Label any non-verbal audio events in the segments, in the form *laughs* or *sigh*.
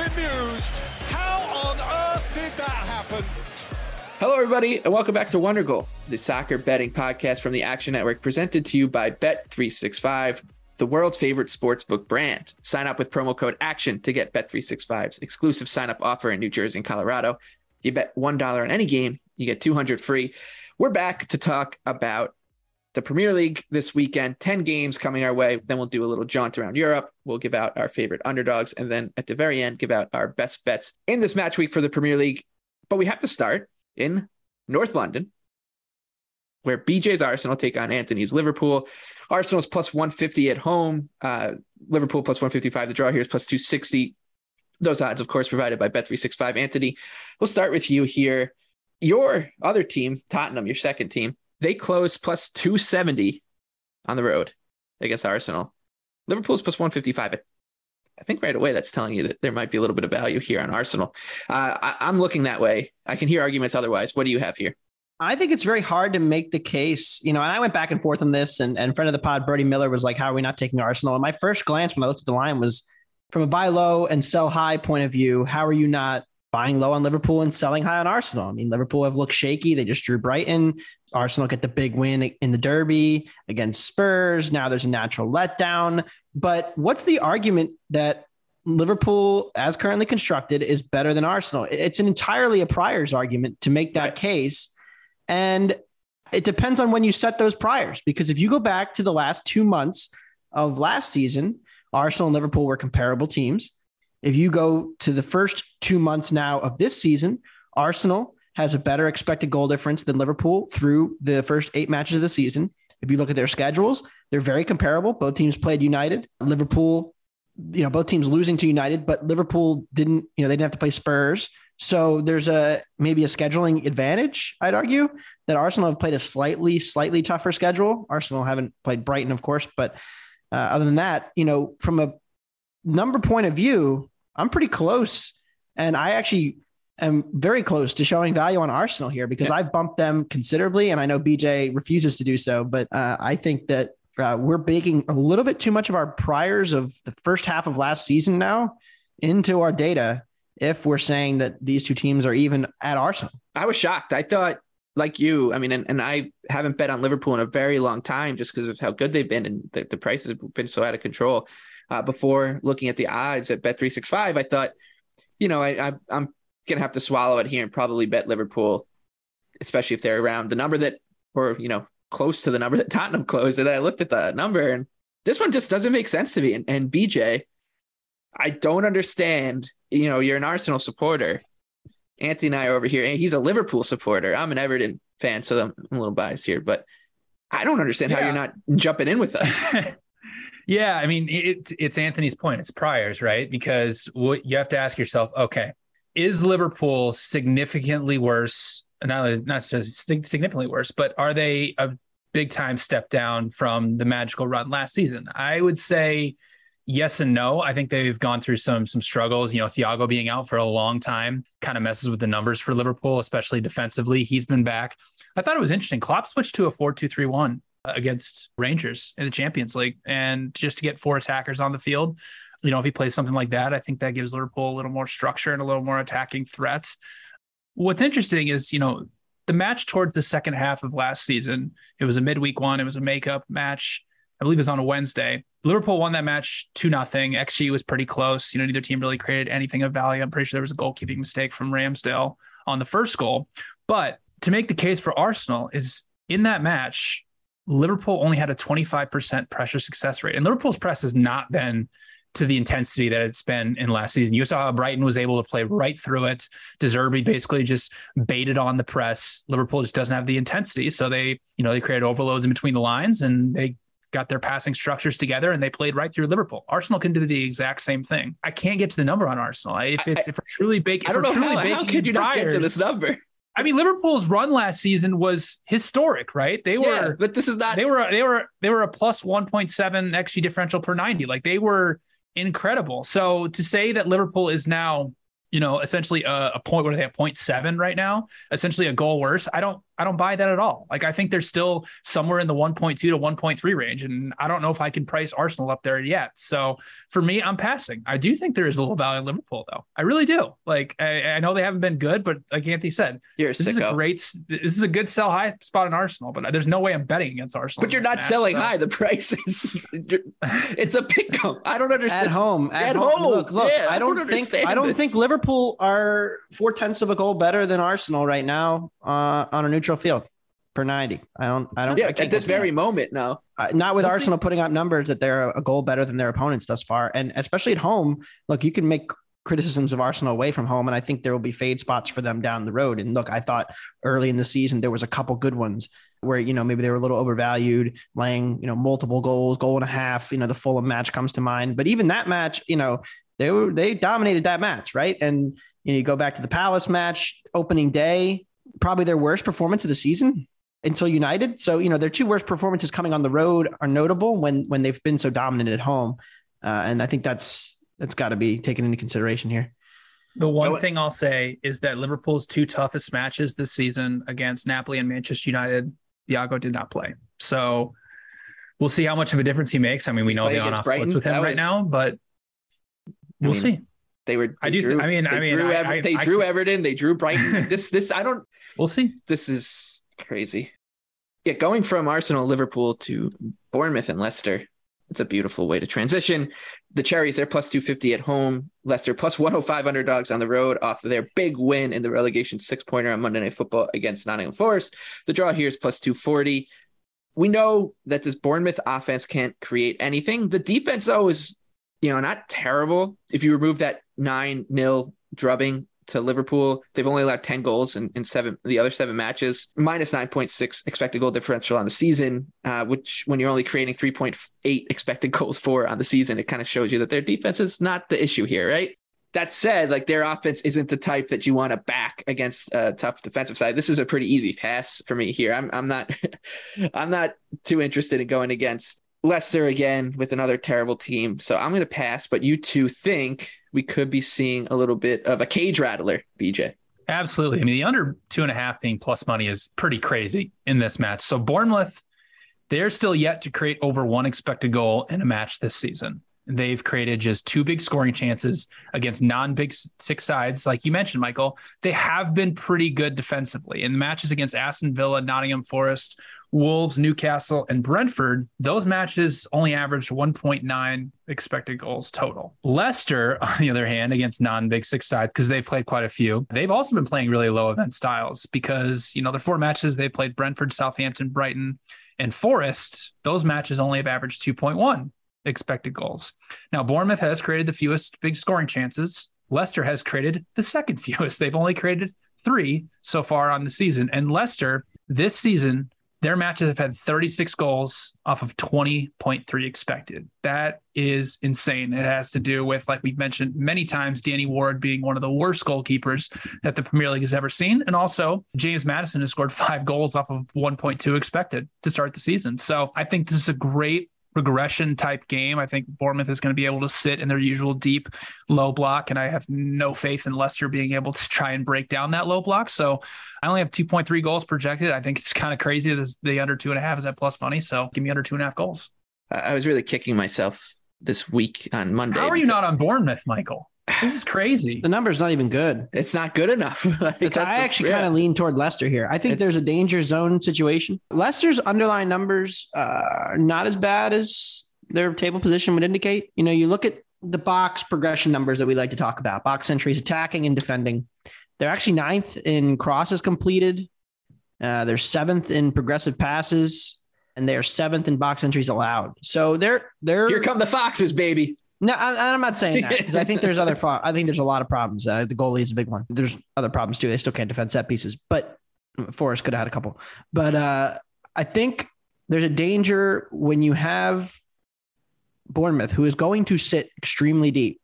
Bemused. How on earth did that happen? Hello, everybody, and welcome back to Wonder Goal, the soccer betting podcast from the Action Network, presented to you by Bet365, the world's favorite sportsbook brand. Sign up with promo code ACTION to get Bet365's exclusive sign-up offer in New Jersey and Colorado. You bet $1 on any game, you get 200 free. We're back to talk about the Premier League this weekend. 10 games coming our way. Then we'll do a little jaunt around Europe. We'll give out our favorite underdogs. And then at the very end, give out our best bets in this match week for the Premier League. But we have to start in North London, where BJ's Arsenal take on Anthony's Liverpool. Arsenal's plus 150 at home. Uh, Liverpool plus 155. The draw here is plus 260. Those odds, of course, provided by Bet365. Anthony, we'll start with you here. Your other team, Tottenham, your second team, they close plus 270 on the road against Arsenal. Liverpool's plus 155. I think right away that's telling you that there might be a little bit of value here on Arsenal. Uh, I, I'm looking that way. I can hear arguments otherwise. What do you have here? I think it's very hard to make the case, you know, and I went back and forth on this and, and friend of the pod, Brody Miller was like, how are we not taking Arsenal? And my first glance when I looked at the line was from a buy low and sell high point of view. How are you not buying low on Liverpool and selling high on Arsenal. I mean, Liverpool have looked shaky. They just drew Brighton. Arsenal get the big win in the Derby against Spurs. Now there's a natural letdown. But what's the argument that Liverpool, as currently constructed, is better than Arsenal? It's an entirely a priors argument to make that right. case. And it depends on when you set those priors, because if you go back to the last two months of last season, Arsenal and Liverpool were comparable teams. If you go to the first two months now of this season, Arsenal has a better expected goal difference than Liverpool through the first eight matches of the season. If you look at their schedules, they're very comparable. Both teams played United. Liverpool, you know, both teams losing to United, but Liverpool didn't, you know, they didn't have to play Spurs. So there's a maybe a scheduling advantage, I'd argue, that Arsenal have played a slightly, slightly tougher schedule. Arsenal haven't played Brighton, of course, but uh, other than that, you know, from a number point of view, I'm pretty close. And I actually am very close to showing value on Arsenal here because yeah. I've bumped them considerably. And I know BJ refuses to do so, but uh, I think that uh, we're baking a little bit too much of our priors of the first half of last season now into our data if we're saying that these two teams are even at Arsenal. I was shocked. I thought, like you, I mean, and, and I haven't bet on Liverpool in a very long time just because of how good they've been and the, the prices have been so out of control uh, before looking at the odds at Bet365, I thought, you know, I, I, I'm to have to swallow it here and probably bet Liverpool, especially if they're around the number that, or, you know, close to the number that Tottenham closed. And I looked at the number and this one just doesn't make sense to me. And, and BJ, I don't understand, you know, you're an Arsenal supporter. Anthony and I are over here, and he's a Liverpool supporter. I'm an Everton fan, so I'm a little biased here, but I don't understand how you're not jumping in with us. *laughs* yeah, I mean, it, it's Anthony's point. It's priors, right? Because what you have to ask yourself, okay, is Liverpool significantly worse? Not not significantly worse, but are they a big time step down from the magical run last season? I would say yes and no. I think they've gone through some some struggles. You know, Thiago being out for a long time kind of messes with the numbers for Liverpool, especially defensively. He's been back. I thought it was interesting. Klopp switched to a 4-2-3-1 against Rangers in the Champions League and just to get four attackers on the field. You know, if he plays something like that, I think that gives Liverpool a little more structure and a little more attacking threat. What's interesting is, you know, the match towards the second half of last season, it was a midweek one, it was a makeup match. I believe it was on a Wednesday. Liverpool won that match 2 nothing. XG was pretty close. You know, neither team really created anything of value. I'm pretty sure there was a goalkeeping mistake from Ramsdale on the first goal. But to make the case for Arsenal is in that match, Liverpool only had a 25% pressure success rate. And Liverpool's press has not been to the intensity that it's been in last season. You saw how Brighton was able to play right through it. De Zerbi basically just baited on the press. Liverpool just doesn't have the intensity. So they, you know, they created overloads in between the lines and they got their passing structures together and they played right through Liverpool. Arsenal can do the exact same thing. I can't get to the number on Arsenal. If it's if we're truly big, I don't know how, how could you not get to this number? I mean, Liverpool's run last season was historic, right? They were, Yeah, but this is not. they were, they were, they were a plus 1.7 xG differential per 90. Like they were incredible. So to say that Liverpool is now, you know, essentially a, a point, what are they at 0.7 right now? Essentially a goal worse. I don't, I don't buy that at all. Like I think they're still somewhere in the 1.2 to 1.3 range. And I don't know if I can price Arsenal up there yet. So for me, I'm passing. I do think there is a little value in Liverpool though. I really do. Like I, I know they haven't been good, but like Anthony said, You're a this is a great, this is a good sell high spot in Arsenal, but there's no way I'm betting against Arsenal. But you're not match, selling so- high. The price is. *laughs* it's a pick 'em. I don't understand. At home, at, At home. home. Look, look. Yeah, I I don't, don't think I don't this. think Liverpool are four tenths of a goal better than Arsenal right now uh, on a neutral field per ninety. I don't. I don't. Yeah, I at this see that. very moment, no. Uh, not with We'll see. Arsenal putting up numbers that they're a goal better than their opponents thus far, and especially at home. Look, you can make criticisms of Arsenal away from home, and I think there will be fade spots for them down the road. And look, I thought early in the season there was a couple good ones where you know maybe they were a little overvalued, laying you know multiple goals, goal and a half. You know the Fulham match comes to mind, but even that match, you know they were they dominated that match, right? And you know you go back to the Palace match opening day, probably their worst performance of the season until United. So, you know, their two worst performances coming on the road are notable when when they've been so dominant at home. Uh, and I think that's that's got to be taken into consideration here. The one thing I'll say is that Liverpool's two toughest matches this season against Napoli and Manchester United, Thiago did not play. So we'll see how much of a difference he makes. I mean, we know Play the on against off splits with him That right now, but we'll mean, see. They were. I they do th- I mean- I mean, drew, I- Ever- I- they I drew can't- Everton. They drew Brighton. *laughs* this, this, I don't. We'll see. This is crazy. Yeah, going from Arsenal, Liverpool to Bournemouth and Leicester. It's a beautiful way to transition. The Cherries, they're plus 250 at home. Leicester plus 105 underdogs on the road off of their big win in the relegation six pointer on Monday Night Football against Nottingham Forest. The draw here is plus 240. We know that this Bournemouth offense can't create anything. The defense, though, is you know not terrible. If you remove that 9 nil drubbing to Liverpool. They've only allowed 10 goals in, in seven the other seven matches, minus 9.6 expected goal differential on the season, uh, which when you're only creating 3.8 expected goals for on the season, it kind of shows you that their defense is not the issue here, right? That said, like their offense isn't the type that you want to back against a tough defensive side. This is a pretty easy pass for me here. I'm I'm not *laughs* I'm not too interested in going against Leicester again with another terrible team. So I'm going to pass, but you two think we could be seeing a little bit of a cage rattler, BJ. Absolutely. I mean, the under two and a half being plus money is pretty crazy in this match. So Bournemouth, they're still yet to create over one expected goal in a match this season. They've created just two big scoring chances against non-big six sides. Like you mentioned, Michael, they have been pretty good defensively. In the matches against Aston Villa, Nottingham Forest, Wolves, Newcastle, and Brentford, those matches only averaged 1.9 expected goals total. Leicester, *laughs* on the other hand, against non-big six sides, because they've played quite a few, they've also been playing really low event styles because, you know, the four matches they played Brentford, Southampton, Brighton, and Forest, those matches only have averaged 2.1 expected goals. Now, Bournemouth has created the fewest big scoring chances Leicester has created the second *laughs* fewest. They've only created three so far on the season. And Leicester this season their matches have had 36 goals off of 20.3 expected. That is insane. It has to do with, like we've mentioned many times, Danny Ward being one of the worst goalkeepers that the Premier League has ever seen. And also, James Maddison has scored five goals off of 1.2 expected to start the season. So I think this is a great regression type game. I think Bournemouth is going to be able to sit in their usual deep low block, and I have no faith in Leicester being able to try and break down that low block. So I only have 2.3 goals projected. I think it's kind of crazy that the under two and a half is at plus money. So give me under two and a half goals. I was really kicking myself this week on Monday. How are you not on Bournemouth, Michael? This is crazy. The number's not even good. It's not good enough. *laughs* I actually yeah. kind of lean toward Leicester here. I think it's, there's a danger zone situation. Leicester's underlying numbers are not as bad as their table position would indicate. You know, you look at the box progression numbers that we like to talk about box entries, attacking and defending. They're actually ninth in crosses completed. Uh, they're seventh in progressive passes, and they're seventh in box entries allowed. So they're they're here come the foxes, baby. No, I, am not saying that because I think there's other. *laughs* I think there's a lot of problems. Uh, the goalie is a big one. There's other problems too. They still can't defend set pieces, but Forest could have had a couple. But uh, I think there's a danger when you have Bournemouth, who is going to sit extremely deep,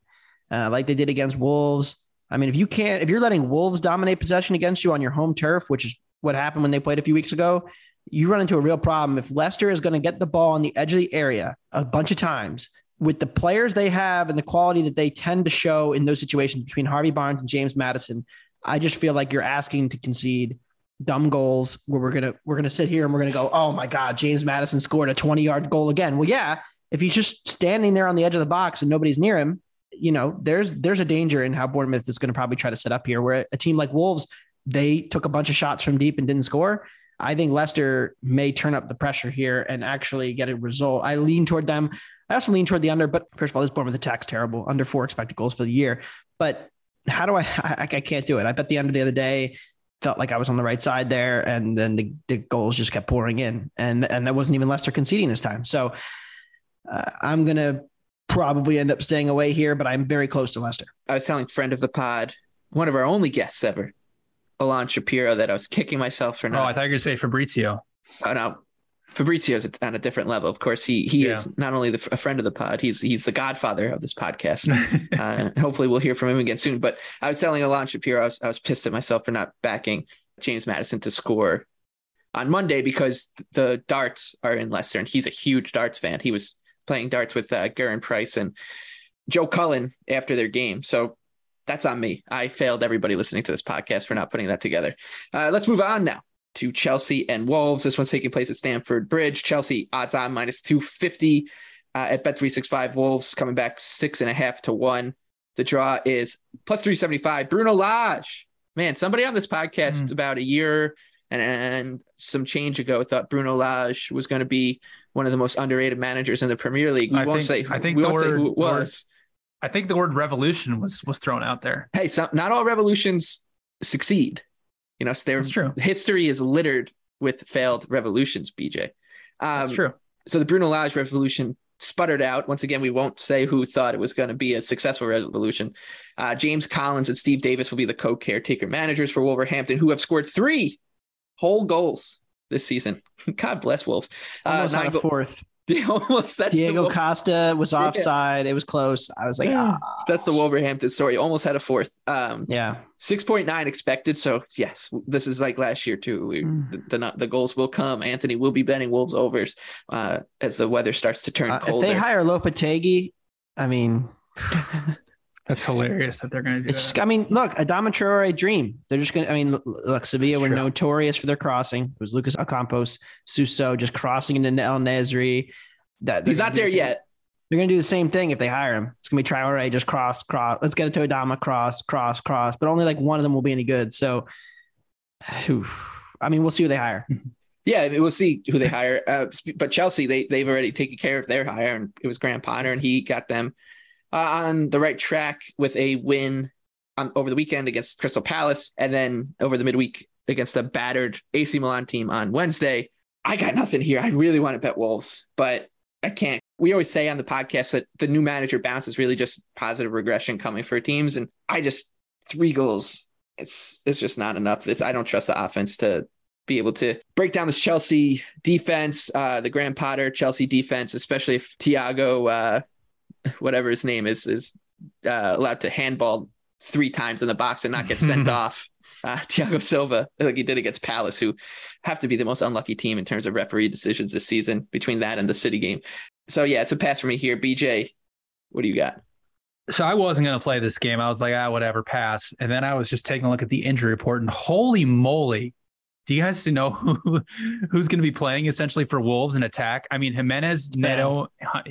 uh, like they did against Wolves. I mean, if you can't, if you're letting Wolves dominate possession against you on your home turf, which is what happened when they played a few weeks ago, you run into a real problem. If Leicester is going to get the ball on the edge of the area a bunch of times with the players they have and the quality that they tend to show in those situations between Harvey Barnes and James Maddison, I just feel like you're asking to concede dumb goals where we're gonna we're gonna sit here and we're gonna go, oh my god, James Maddison scored a 20 yard goal again. Well, yeah, if he's just standing there on the edge of the box and nobody's near him, you know, there's there's a danger in how Bournemouth is going to probably try to set up here. Where a team like Wolves, they took a bunch of shots from deep and didn't score. I think Leicester may turn up the pressure here and actually get a result. I lean toward them. I also lean toward the under, but first of all, this Bournemouth attack's terrible. Under four expected goals for the year. But how do I, *laughs* I? I can't do it. I bet the under the other day felt like I was on the right side there, and then the, the goals just kept pouring in, and and that wasn't even Leicester conceding this time. So uh, I'm gonna probably end up staying away here, but I'm very close to Leicester. I was telling friend of the pod, one of our only guests ever, Alon Shapiro, that I was kicking myself for not. Oh, I thought you were gonna say Fabrizio. Oh no, Fabrizio's on a different level. Of course, he he yeah. is not only the, a friend of the pod, he's he's the godfather of this podcast. *laughs* uh, hopefully, we'll hear from him again soon. But I was telling Alon Shapiro, I was, I was pissed at myself for not backing James Maddison to score on Monday because the darts are in Leicester, and he's a huge darts fan. He was playing darts with uh, Gerwyn Price and Joe Cullen after their game. So that's on me. I failed everybody listening to this podcast for not putting that together. Uh, let's move on now to Chelsea and Wolves. This one's taking place at Stamford Bridge. Chelsea odds on minus 250 uh, at Bet365. Wolves coming back six and a half to one. The draw is plus 375. Bruno Lage. Man, somebody on this podcast mm. about a year and, and some change ago thought Bruno Lage was going to be one of the most underrated managers in the Premier League. We I won't think, say I think the word, who it was. Word, I think the word revolution was was thrown out there. Hey, some, not all revolutions succeed. You know, so true. History is littered with failed revolutions. BJ, um, That's true. So the Bruno Lage revolution sputtered out. Once again, we won't say who thought it was going to be a successful revolution. Uh, James Collins and Steve Davis will be the co-caretaker managers for Wolverhampton, who have scored three whole goals this season. *laughs* God bless Wolves. Uh, Almost uh, go- fourth. *laughs* almost that's Diego Costa was offside. Yeah. It was close. I was like, ah. that's the Wolverhampton story. Almost had a fourth. Um, yeah, six point nine expected. So yes, this is like last year too. We, mm. the, the, the goals will come. Anthony will be betting Wolves overs uh, as the weather starts to turn uh, colder. If they hire Lopetegui, I mean. *laughs* That's hilarious that they're going to do. It's, that. I mean, look, Adama Traore dream. They're just going to. I mean, look, Sevilla were notorious for their crossing. It was Lucas Ocampos, Suso just crossing into En-Nesyri. That he's not there the yet. They're going to do the same thing if they hire him. It's going to be Traore, just cross, cross. Let's get it to Adama, cross, cross, cross. But only like one of them will be any good. So, *sighs* oof. I mean, we'll see who they hire. *laughs* Yeah, we'll see who they hire. Uh, but Chelsea, they they've already taken care of their hire, and it was Graham Potter, and he got them on the right track with a win on, over the weekend against Crystal Palace, and then over the midweek against a battered AC Milan team on Wednesday. I got nothing here. I really want to bet Wolves, but I can't. We always say on the podcast that the new manager bounce is really just positive regression coming for teams. And I just three goals. It's it's just not enough. This I don't trust the offense to be able to break down this Chelsea defense, uh, the Graham Potter Chelsea defense, especially if Thiago, uh, *laughs* whatever his name is, is uh, allowed to handball three times in the box and not get sent *laughs* off. Uh, *laughs* Thiago Silva, like he did against Palace, who have to be the most unlucky team in terms of referee decisions this season between that and the City game. So yeah, it's a pass for me here. BJ, what do you got? So I wasn't going to play this game. I was like, ah, whatever, pass. And then I was just taking a look at the injury report, and holy moly, do you guys know who, who's going to be playing essentially for Wolves in attack? I mean, Jimenez, Neto,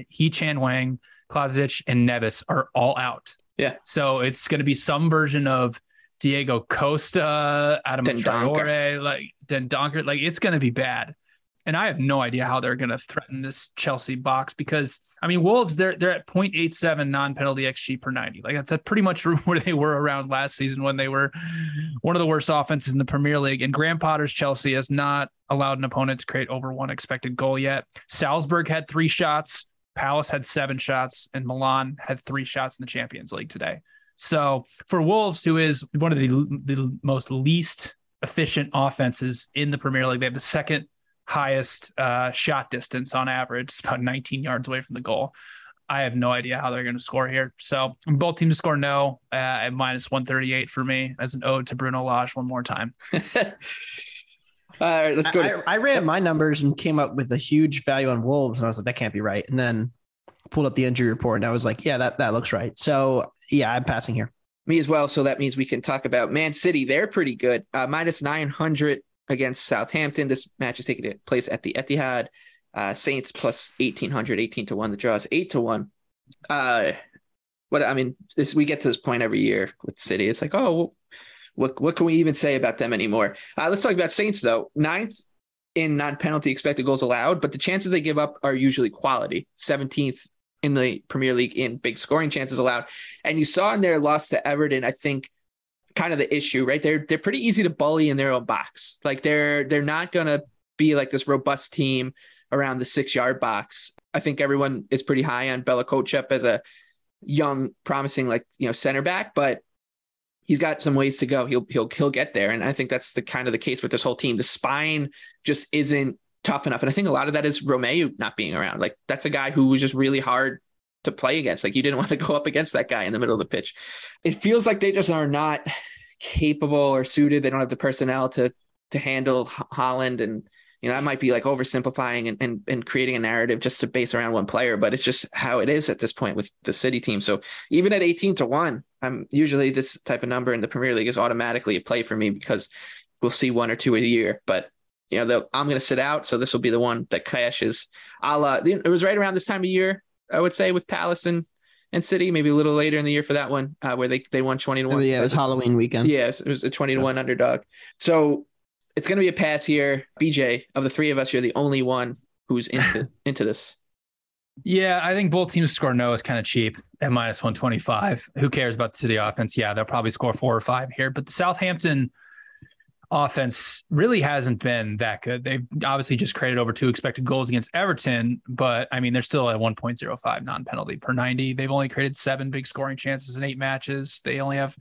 He Chan Hwang, Kalajdzic, and Neves are all out. Yeah. So it's going to be some version of Diego Costa, Adam Traore, like then Donker. Like it's going to be bad. And I have no idea how they're going to threaten this Chelsea box because I mean Wolves they're they're at 0.87 non-penalty xG per 90. Like that's pretty much *laughs* where they were around last season when they were one of the worst offenses in the Premier League. And Graham Potter's Chelsea has not allowed an opponent to create over one expected goal yet. Salzburg had three shots. Palace had seven shots, and Milan had three shots in the Champions League today. So for Wolves, who is one of the, the most least efficient offenses in the Premier League, they have the second highest uh, shot distance on average, about 19 yards away from the goal. I have no idea how they're going to score here. So both teams score no uh, at minus 138 for me as an ode to Bruno Lage one more time. *laughs* All right, let's go. I, I, I, ran my numbers and came up with a huge value on Wolves, and I was like, that can't be right. And then pulled up the injury report, and I was like, yeah, that that looks right. So yeah, I'm passing here. Me as well. So that means we can talk about Man City. They're pretty good. Uh, minus 900 against Southampton. This match is taking place at the Etihad. Uh, Saints plus 1800, 18 to 1. The draw is 8 to 1. Uh, what I mean, this we get to this point every year with City. It's like, oh, what what can we even say about them anymore? Uh, let's talk about Saints though. Ninth in non-penalty expected goals allowed, but the chances they give up are usually quality. 17th in the Premier League in big scoring chances allowed. And you saw in their loss to Everton, I think kind of the issue, right? They're they're pretty easy to bully in their own box. Like they're they're not gonna be like this robust team around the six yard box. I think everyone is pretty high on Bella Kotchap as a young, promising like you know center back, but he's got some ways to go. He'll he'll he'll get there, and I think that's the kind of the case with this whole team. The spine just isn't tough enough, and I think a lot of that is Romeu not being around. Like that's a guy who was just really hard to play against. Like you didn't *laughs* want to go up against that guy in the middle of the pitch. It feels like they just are not capable or suited. They don't have the personnel to to handle Haaland and you know, I might be like oversimplifying and, and, and creating a narrative just to base around one player, but it's just how it is at this point with the city team. So even at 18 to one, I'm usually this type of number in the Premier League is automatically a play for me because we'll see one or two a year. But you know, I'm going to sit out, so this will be the one that cashes. I'll, uh, it was right around this time of year, I would say, with Palace and and City, maybe a little later in the year for that one, uh, where they they won 20 to 1. Oh, yeah, it was Halloween weekend. Yes, yeah, it was a 20 to 1 underdog. So it's going to be a pass here. BJ, of the three of us, you're the only one who's into *laughs* into this. Yeah, I think both teams score no is kind of cheap at minus 125. Who cares about the City offense? Yeah, they'll probably score four or five here, but the Southampton offense really hasn't been that good. They've obviously just created over two expected goals against Everton, but I mean, they're still at 1.05 non penalty per 90. They've only created seven big scoring chances in eight matches. They only have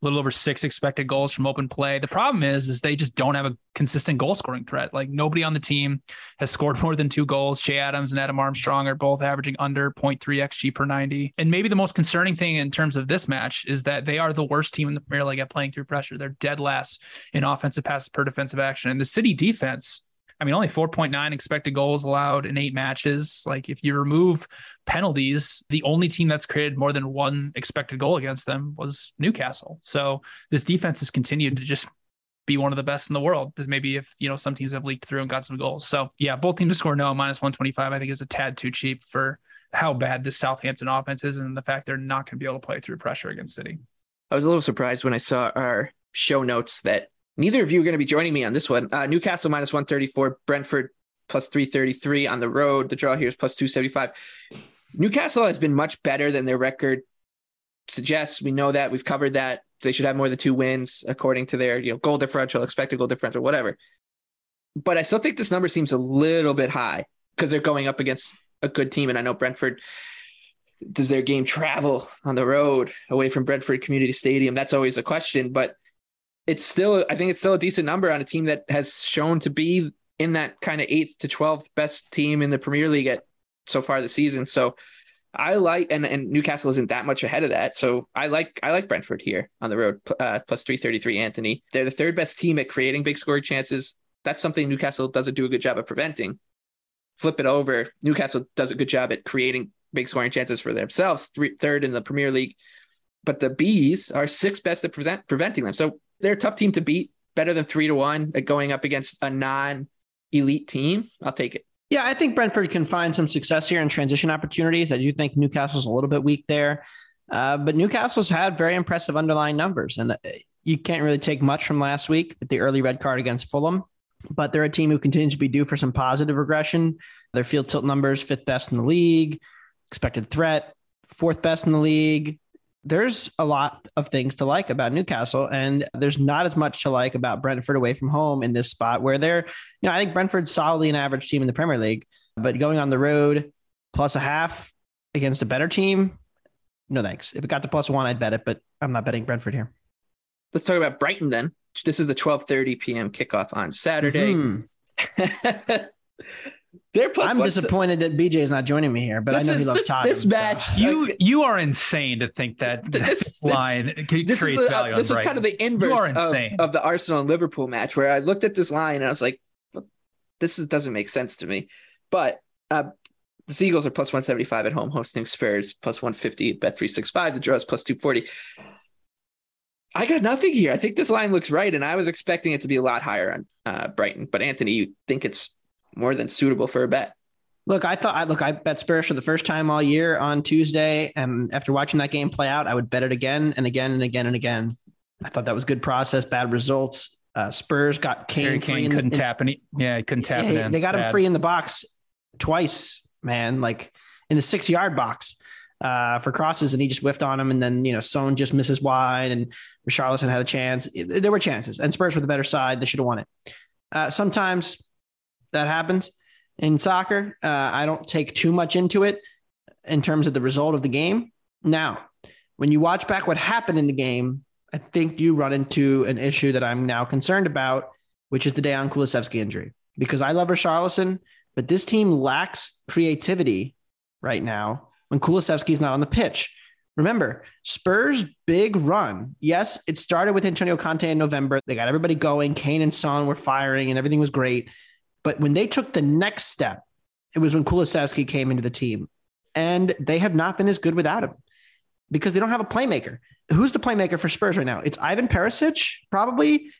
a little over six expected goals from open play. The problem is, is they just don't have a consistent goal scoring threat. Like nobody on the team has *laughs* scored more than two goals. Che Adams and Adam Armstrong are both averaging under 0.3 xG per 90. And maybe the most concerning thing in terms of this match is that they are the worst team in the Premier League at playing through pressure. They're dead last in offensive passes per defensive action. And the City defense I mean, only 4.9 expected goals allowed in eight matches. Like, if you remove penalties, the only team that's created more than one expected goal against them was Newcastle. So this defense has continued to just be one of the best in the world. Because maybe if you know some teams have leaked through and got some goals. So yeah, both teams to score no minus 125. I think is a tad too cheap for how bad this Southampton offense is and the fact they're not going to be able to play through pressure against City. I was a little surprised when I saw our show notes that neither of you are going to be joining me on this one. Uh, Newcastle minus 134, Brentford plus 333 on the road. The draw here is plus 275. Newcastle has been much better than their record suggests. We know that. We've covered that. They should have more than two wins according to their you know goal differential, expected goal differential, whatever. But I still think this number seems a little bit high because they're going up against a good team. And I know Brentford does their game travel on the road away from Brentford Community Stadium? That's always a question, but it's still, I think it's still a decent number on a team that has shown to be in that kind of eighth to 12th best team in the Premier League at so far this season. So I like, and, and Newcastle isn't that much ahead of that. So I like, I like Brentford here on the road, uh, plus 333 Anthony. They're the third best team at creating big scoring chances. That's something Newcastle doesn't do a good job of preventing. Flip it over. Newcastle does a good job at creating big scoring chances for themselves, three, third in the Premier League. But the Bees are sixth best at prevent, preventing them. So they're a tough team to beat, better than three to one at going up against a non elite team. I'll take it. Yeah, I think Brentford can find some success here in transition opportunities. I do think Newcastle's a little bit weak there. Uh, but Newcastle's had very impressive underlying numbers. And uh, you can't really take much from last week with the early red card against Fulham. But they're a team who continues to be due for some positive regression. Their field tilt numbers, fifth best in the league expected threat, fourth best in the league. There's a lot of things to like about Newcastle, and there's not as much to like about Brentford away from home in this spot where they're, you know, I think Brentford's solidly an average team in the Premier League, but going on the road plus a half against a better team, no thanks. If it got to plus one, I'd bet it, but I'm not betting Brentford here. Let's talk about Brighton then. This is the 12:30 p.m. kickoff on Saturday. Mm-hmm. *laughs* They're plus I'm disappointed that BJ is not joining me here, but I know is, he loves this, Tottenham. This match, so. you you are insane to think that *laughs* this, this line this creates is value. this is kind of the inverse of, of, the Arsenal and Liverpool match, where I looked at this line and I was like, "This is, doesn't make sense to me." But uh, the Seagulls are plus one seventy five at home, hosting Spurs plus one fifty bet three six five. The draw is plus two forty. I got nothing here. I think this line looks right, and I was expecting it to be a lot higher on uh, Brighton. But Anthony, you think it's more than suitable for a bet. Look, I thought, I look, I bet Spurs for the first time all year on Tuesday. And after watching that game play out, I would bet it again and again and again and again. I thought that was good process, bad results. Uh, Spurs got Kane, Harry Kane couldn't the, tap any. Yeah, he couldn't tap yeah, They got him free in the box twice, man, like in the six yard box uh, for crosses, and he just whiffed on him. And then, you know, Son just misses wide, and Richarlison had a chance. There were chances, and Spurs were the better side. They should have won it. Uh, sometimes that happens in soccer. Uh, I don't take too much into it in terms of the result of the game. Now, when you watch back what happened in the game, I think you run into an issue that I'm now concerned about, which is the Dejan Kulusevski injury. Because I love Richarlison, but this team lacks creativity right now when Kulusevski's not on the pitch. Remember, Spurs' big run. Yes, it started with Antonio Conte in November. They got everybody going. Kane and Son were firing, and everything was great. But when they took the next step, it was when Kulusevski came into the team. And they have not been as good without him because they don't have a playmaker. Who's the playmaker for Spurs right now? It's Ivan Perisic, probably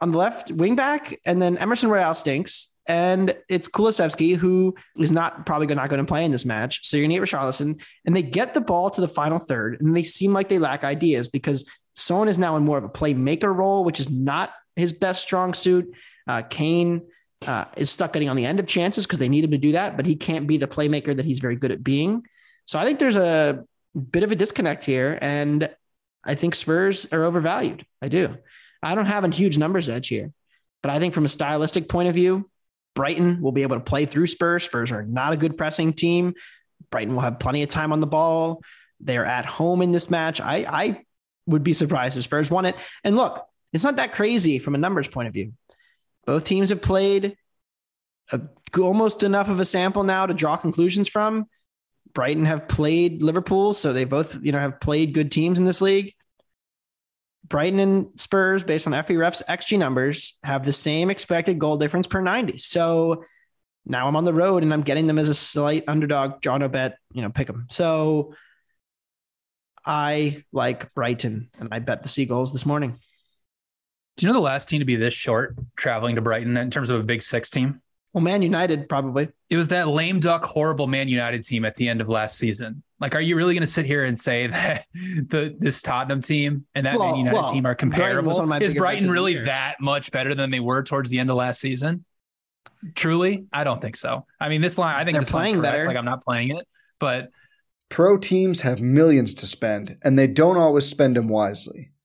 on the left wing back, and then Emerson Royal stinks. And it's Kulusevski, who is not probably not going to play in this match. So you're going to get Richarlison. And they get the ball to the final third, and they seem like they lack ideas because Son is now in more of a playmaker role, which is not his best strong suit. Uh, Kane uh, is stuck getting on the end of chances because they need him to do that, but he can't be the playmaker that he's very good at being. So I think there's a bit of a disconnect here, and I think Spurs are overvalued. I do. I don't have a huge numbers edge here, but I think from a stylistic point of view, Brighton will be able to play through Spurs. Spurs are not a good pressing team. Brighton will have plenty of time on the ball. They're at home in this match. I, I would be surprised if Spurs won it. And look, it's not that crazy from a numbers point of view. Both teams have played a, almost enough of a sample now to draw conclusions from. Brighton have played Liverpool, so they both you know have played good teams in this league. Brighton and Spurs, based on FBref's XG numbers, have the same expected goal difference per 90. So now I'm on the road and I'm getting them as a slight underdog. John bet, you know, pick them. So I like Brighton and I bet the Seagulls this morning. Do you know the last team to be this short traveling to Brighton in terms of a Big Six team? Well, Man United probably. It was that lame duck, horrible Man United team at the end of last season. Like, are you really going to sit here and say *laughs* that the this Tottenham team and that well, Man United well, team are comparable? Brighton Is Brighton really that much better than they were towards the end of last season? Truly, I don't think so. I mean, this line, I think they're playing better. Like, I'm not playing it, but pro teams have millions to spend, and they don't always spend them wisely.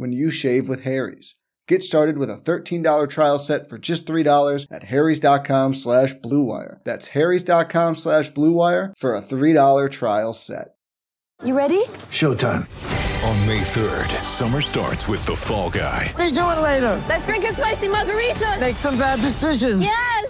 when you shave with Harry's. Get started with a $13 trial set for just $3 at harrys.com slash bluewire. That's harrys.com slash bluewire for a $3 trial set. You ready? Showtime. On May 3rd, summer starts with The Fall Guy. Let's do it later. Let's drink a spicy margarita. Make some bad decisions. Yes.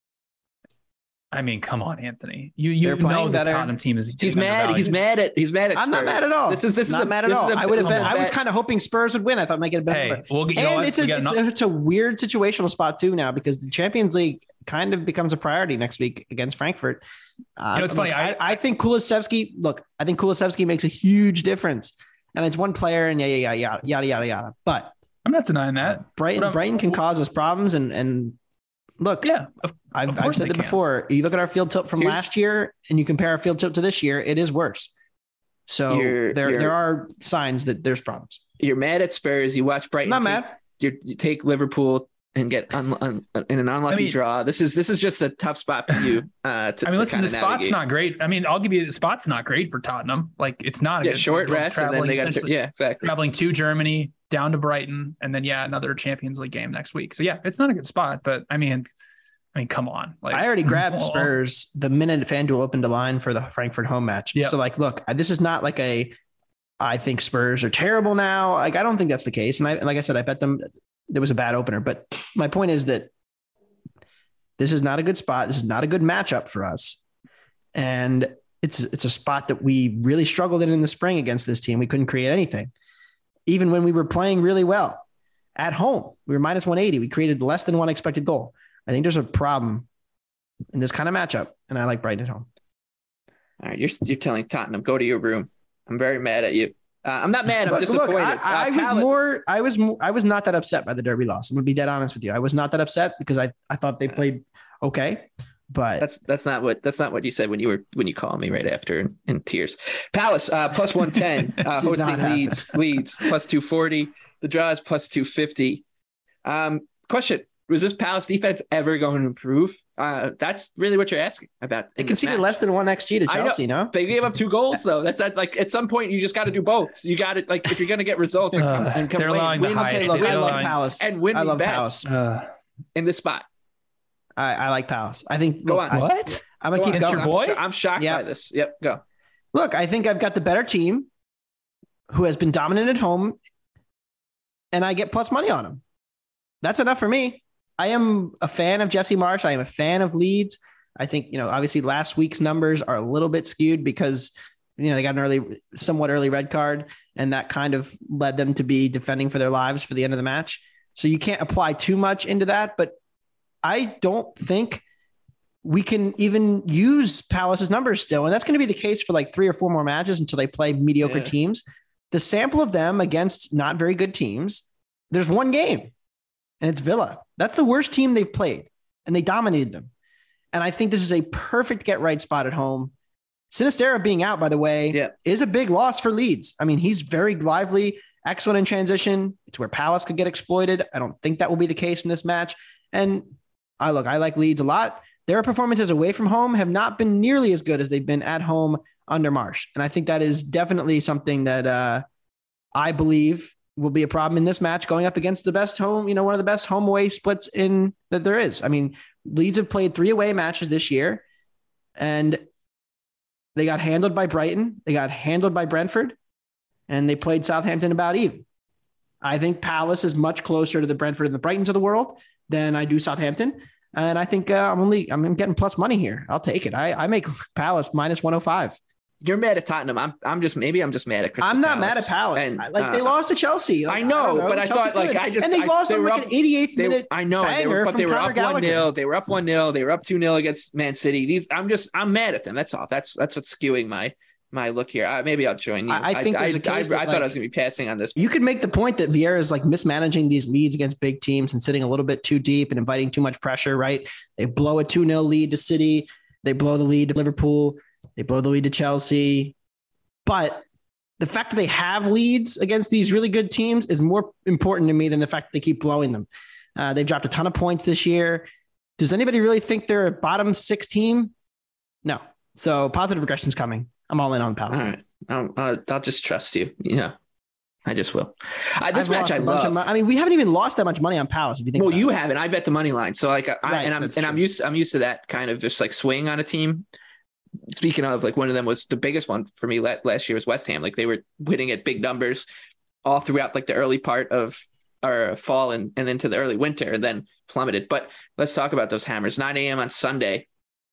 I mean, come on, Anthony. You you know this better. Tottenham team is He's mad. He's mad at. He's mad at. I'm not mad at all. This is this not is a, mad at all. Is a I would have been. I was kind of hoping Spurs would win. I thought might get a better. Hey, bet. well, you know and it's a, We it's, ano- a, it's a weird situational spot too now because the Champions League kind of becomes a priority next week against Frankfurt. Uh, You know, it's funny, look, I- I, I think Kulusevski. Look, I think Kulusevski makes a huge difference, and it's one player, and yeah, yeah, yeah, yada, yada, yada, yada. But I'm not denying that. Brighton, But I'm- Brighton can cause us problems, and and look, Yeah, of, I've, of I've said they that can. before. You look at our field tilt from Here's- last year, and you compare our field tilt to this year, it is worse. So You're- there, you're- there are signs that there's problems. You're mad at Spurs. You watch Brighton. I'm not take- mad. You, you take Liverpool and get un, un, in an unlucky I mean- draw. This is this is just a tough spot for you. Uh, to, I mean, to listen, kinda the spot's navigate. not great. I mean, I'll give you the spot's not great for Tottenham. Like, it's not a Yeah, good short you're rest, and then they got essentially- yeah, exactly. traveling to Germany, down to Brighton, and then yeah, another Champions League game next week. So yeah, it's not a good spot. But I mean, I mean, come on. Like I already grabbed well, *laughs* Spurs the minute FanDuel opened a line for the Frankfurt home match. Yeah. So like, look, this is not like a. I think Spurs are terrible now. Like I don't think that's the case. And I like I said, I bet them there was a bad opener. But my point is that this is not a good spot. This is not a good matchup for us. And it's it's a spot that we really struggled in in the spring against this team. We couldn't create anything, even when we were playing really well at home. We were minus 180. We created less than one expected goal. I think there's a problem in this kind of matchup, and I like Brighton at home. All right, you're you're telling Tottenham go to your room. I'm very mad at you. Uh, I'm not mad. I'm Look, disappointed. look, I, I Uh, was more, I was, mo- I was not that upset by the Derby loss. I'm gonna be dead honest with you. I was not that upset because I, I thought they played okay, but That's that's not what that's not what you said when you were when you called me right after in, in tears. Palace uh, plus one ten *laughs* uh, hosting. Leeds Leeds plus two forty. The draw is plus two fifty. Um, question: Was this Palace defense ever going to improve? Uh, that's really what you're asking about. they in this conceded less than one XG to I know. Chelsea. No, They gave up two goals though. That's that, like at some point you just got to do both. You got to like if you're going to get results and, come, Uh, and they're complain, allowing the win, highest. okay, look, I love allowing- Palace. and win I me love bets Palace. Uh, in this spot. I, I like Palace. I think. Go look, on. I, what? I'm gonna Go keep on. Going. your I'm boy? I'm shocked Yeah. by this. Yep, go. Look, I think I've got the better team, who has been dominant at home, and I get plus money on them. That's enough for me. I am a fan of Jesse Marsch. I am a fan of Leeds. I think you know, obviously, last week's numbers are a little bit skewed because you know they got an early, somewhat early red card, and that kind of led them to be defending for their lives for the end of the match. So you can't apply too much into that, but I don't think we can even use Palace's numbers still. And that's going to be the case for like three or four more matches until they play mediocre Yeah. teams. The sample of them against not very good teams, there's one game, and it's Villa. That's the worst team they've played, and they dominated them. And I think this is a perfect get right spot at home. Sinisterra being out, by the way, Yeah. is a big loss for Leeds. I mean, he's very lively, excellent in transition. It's where Palace could get exploited. I don't think that will be the case in this match. And I look, I like Leeds a lot. Their performances away from home have not been nearly as good as they've been at home under Marsch. And I think that is definitely something that uh, I believe will be a problem in this match going up against the best home, you know, one of the best home away splits in that there is. I mean, Leeds have played three away matches this year and they got handled by Brighton, they got handled by Brentford, and they played Southampton about even. I think Palace is much closer to the Brentford and the Brightons of the world than I do Southampton. And I think uh, I'm only I'm getting plus money here. I'll take it. I, I make Palace minus 105. You're mad at Tottenham. I'm I'm just maybe I'm just mad at Crystal I'm not Palace. mad at Palace. And, I- like uh, they lost to Chelsea. Like, I know, don't but I Chelsea's thought like. I just and they I- lost on were like up- an 88th they- minute. I know, they were, but they were up one 0 They were up one 0 They were up two 0 against Man City. These I'm just I'm mad at them. That's all. That's that's what's skewing my my look here. Uh, maybe I'll join you. I- I think I, there's a I, case that, I thought I was going to be passing on this. You could make the point that Vieira is like mismanaging these leads against big teams and sitting a little bit too deep and inviting too much pressure, right? They blow a 2 0 lead to City. They blow the lead to Liverpool. They blow the lead to Chelsea. But the fact that they have leads against these really good teams is more important to me than the fact that they keep blowing them. Uh, they've dropped a ton of points this year. Does anybody really think they're a bottom six team? No. So positive regression's coming. I'm all in on Palace. All right, I'll, uh, I'll just trust you. Yeah, I just will. Uh, this I've match I love. mo- I mean, we haven't even lost that much money on Palace. If you think, well, you it. haven't. I bet the money line. So like, I, Right, and I'm and I'm used. I'm used to that kind of just like swing on a team. Speaking of, like one of them was the biggest one for me la- last year was West Ham. Like they were winning at big numbers all throughout like the early part of our fall and, and into the early winter, and then plummeted. But let's talk about those hammers. 9 a.m. on Sunday,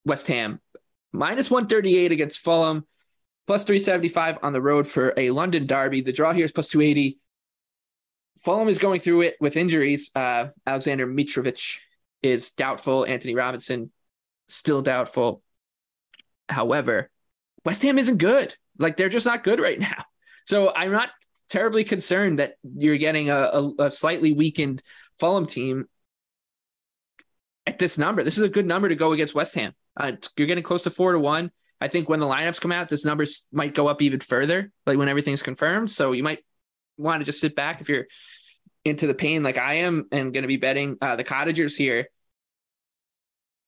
West Ham minus 138 against Fulham, plus 375 on the road for a London derby. The draw here is plus 280. Fulham is going through it with injuries. Uh, Alexander Mitrovic is doubtful. Antonee Robinson still doubtful. However, West Ham isn't good. Like they're just not good right *laughs* now. So I'm not terribly concerned that you're getting a, a, a slightly weakened Fulham team at this number. This is a good number to go against West Ham. Uh, you're getting close to four to one. I think when the lineups come out, this number might go up even further, like when everything's confirmed. So you might want to just sit back if you're into the pain like I am and going to be betting uh, the Cottagers here.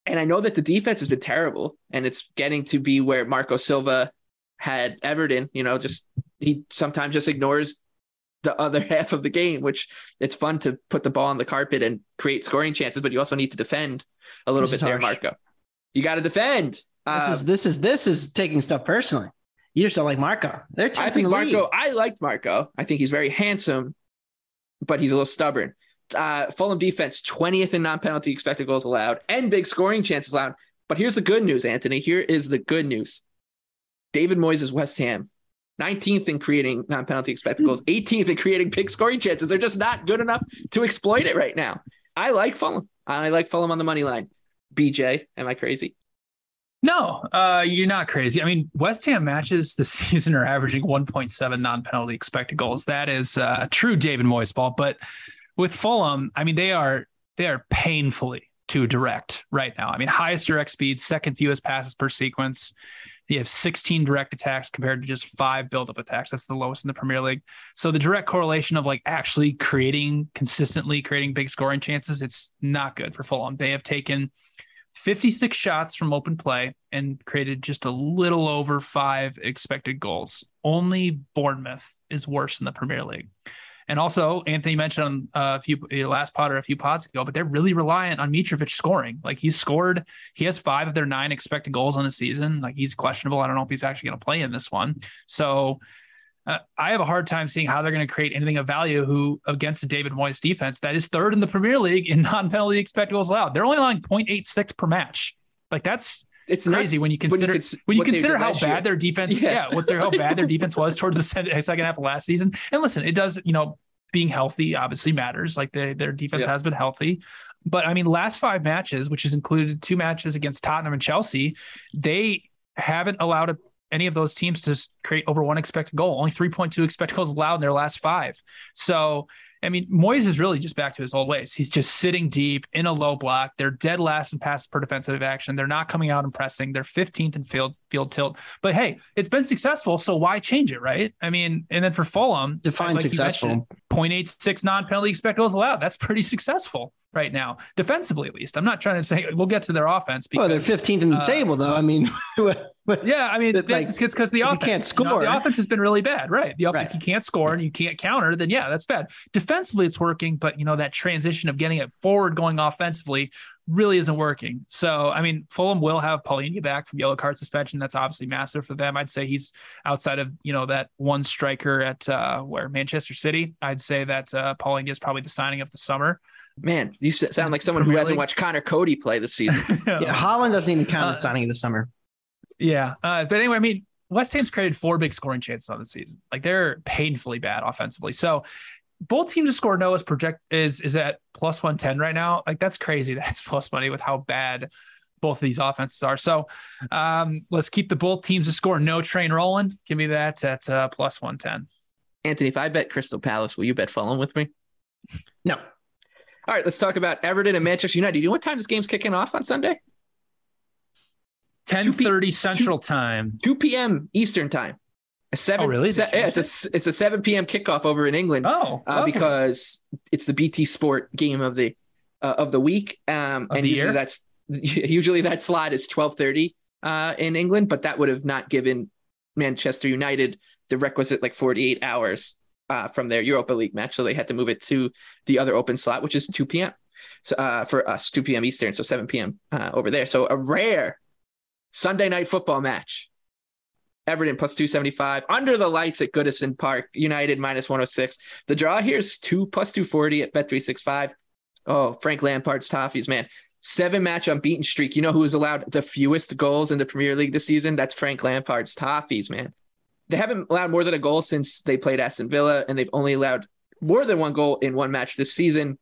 And I know that the defense has been terrible and it's getting to be where Marco Silva had Everton, you know, just he sometimes just ignores the other *laughs* half of the game, which it's fun to put the ball on the carpet and create scoring chances, but you also need to defend a little This bit there. Marco. You got to defend. This Uh, is this is this is taking stuff personally. You just don't like Marco. They're I think the Marco, league. I liked Marco. I think he's very handsome, but he's a little stubborn. Uh, Fulham defense, 20th in non penalty expected goals allowed and big scoring chances allowed. But here's the good news, Anthony. Here is the good news David Moyes is West Ham. 19th in creating non penalty expected goals, 18th in creating big scoring chances. They're just not good enough to exploit it right now. I like Fulham. I like Fulham on the money line. BJ, am I crazy? No, uh, you're not crazy. I mean, West Ham matches this *laughs* season are averaging 1.7 non-penalty expected goals. That is uh, true David Moyes ball. But with Fulham, I mean, they are they are painfully too direct right now. I mean, highest direct speed, second fewest passes per sequence. You have 16 direct attacks compared to just five build-up attacks. That's the lowest in the Premier League. So the direct correlation of like actually creating consistently creating big scoring chances, it's not good for Fulham. They have taken 56 shots from open play and created just a little over five expected goals. Only Bournemouth is worse in the Premier League. And also, Anthony mentioned on uh, a few last pod or a few pods ago, but they're really reliant on Mitrovic scoring. Like he's scored, he has five of their nine expected goals on the season. Like he's questionable. I don't know if he's actually going to play in this one. So uh, I have a hard time seeing how they're going to create anything of value who against the David Moyes defense that is third in the Premier League in non-penalty expected goals allowed. They're only allowing 0.86 per match. Like that's It's crazy nuts when you consider when cons- you, consider how last year. bad their defense, Yeah. yeah, what their how bad their defense was towards the second half of last season. And listen, it does, you know, being healthy obviously matters. Like they, their defense Yeah. has been healthy. But I mean, last five matches, which has included two matches against Tottenham and Chelsea, they haven't allowed a, any of those teams to create over one expected goal. Only 3.2 expected goals allowed in their last five. So, I mean, Moyes is really just back to his old ways. He's just sitting deep in a low block. They're dead last in passes per defensive action. They're not coming out and pressing. They're 15th in field field tilt. But hey, it's been successful, so why change it, right? I mean, and then for Fulham, Define like successful. mentioned, 0.86 non-penalty expected goals allowed. That's pretty successful. Right now, defensively at least. I'm not trying to say we'll get to their offense. Because, well, they're 15th in the uh, table, though. I mean, *laughs* yeah, I mean, like, it's because the offense can't score. You know, the offense has been really bad, right? The right. if you can't score and you can't counter, then yeah, that's bad. Defensively, it's working, but you know that transition of getting it forward, going offensively, really isn't working. So, I mean, Fulham will have Palhinha back from yellow card suspension. That's obviously massive for them. I'd say he's outside of, you know, that one striker at uh, where Manchester City. I'd say that uh, Palhinha is probably the signing of the summer. Man, you sound like someone who hasn't watched Conor Coady play this season. *laughs* yeah, Haaland doesn't even count uh, as signing of the summer. Yeah. Uh, but anyway, I mean, West Ham's created four big scoring chances on the season. Like they're painfully bad offensively. So both teams to score no is project is is at plus 110 right now. Like that's crazy. *laughs* That's plus money with how bad both of these offenses are. So um, let's keep the both teams to score no train rolling. Give me that at uh, plus 110. Anthony, if I bet Crystal Palace, will you bet Fulham with me? No. All right, let's talk about Everton and Manchester United. Do you know what time this game's kicking off on Sunday? 10:30 p- Central 2 Time. 2 p.m. Eastern Time. A seven, oh, really? Se- yeah, it's a it's a seven p.m. kickoff over in England. Oh, uh, because it's the BT Sport game of the uh, of the week. Um, of and usually year? that's *laughs* usually that slot is twelve thirty uh, in England, but that would have not given Manchester United the requisite like forty eight hours uh, from their Europa League match, so they had to move it to the other open slot, which is two p.m. So uh, for us, two p.m. Eastern, so seven p.m. Uh, over there. So a rare Sunday night football match Everton plus 275 under the lights at Goodison Park. United minus 106. The draw here is two plus 240 at Bet365. Oh, Frank Lampard's Toffees, man. Seven match unbeaten streak. You know who allowed the fewest goals in the Premier League this season? That's Frank Lampard's Toffees, man. They haven't allowed more than a goal since they played Aston Villa, and they've only allowed more than one goal in one match this season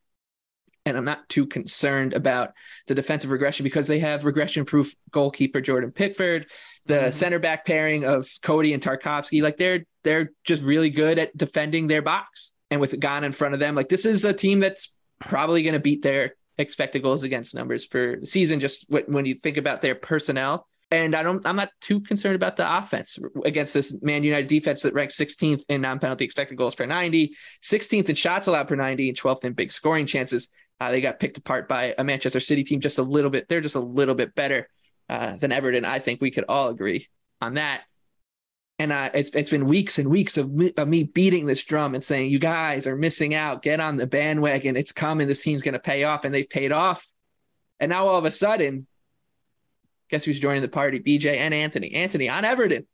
and I'm not too concerned about the defensive regression because they have regression proof goalkeeper Jordan Pickford, the mm-hmm. center back pairing of Coady and Tarkowski. Like they're they're just really good at defending their box. And with Gana in front of them, like this is a team that's probably going to beat their expected goals against numbers for the season. Just when you think about their personnel, and I don't, I'm not too concerned about the offense against this Man United defense that ranks 16th in non-penalty expected goals per 90, 16th in shots allowed per 90, and 12th in big scoring chances. Uh, they got picked apart by a Manchester City team just a little bit. They're just a little bit better uh, than Everton. I think we could all agree on that. And uh, it's it's been weeks and weeks of me, of me beating this drum and saying, "You guys are missing out. Get on the bandwagon. It's coming. This team's going to pay off." And they've paid off. And now all of a sudden, guess who's joining the party? BJ and Anthony. Anthony on Everton,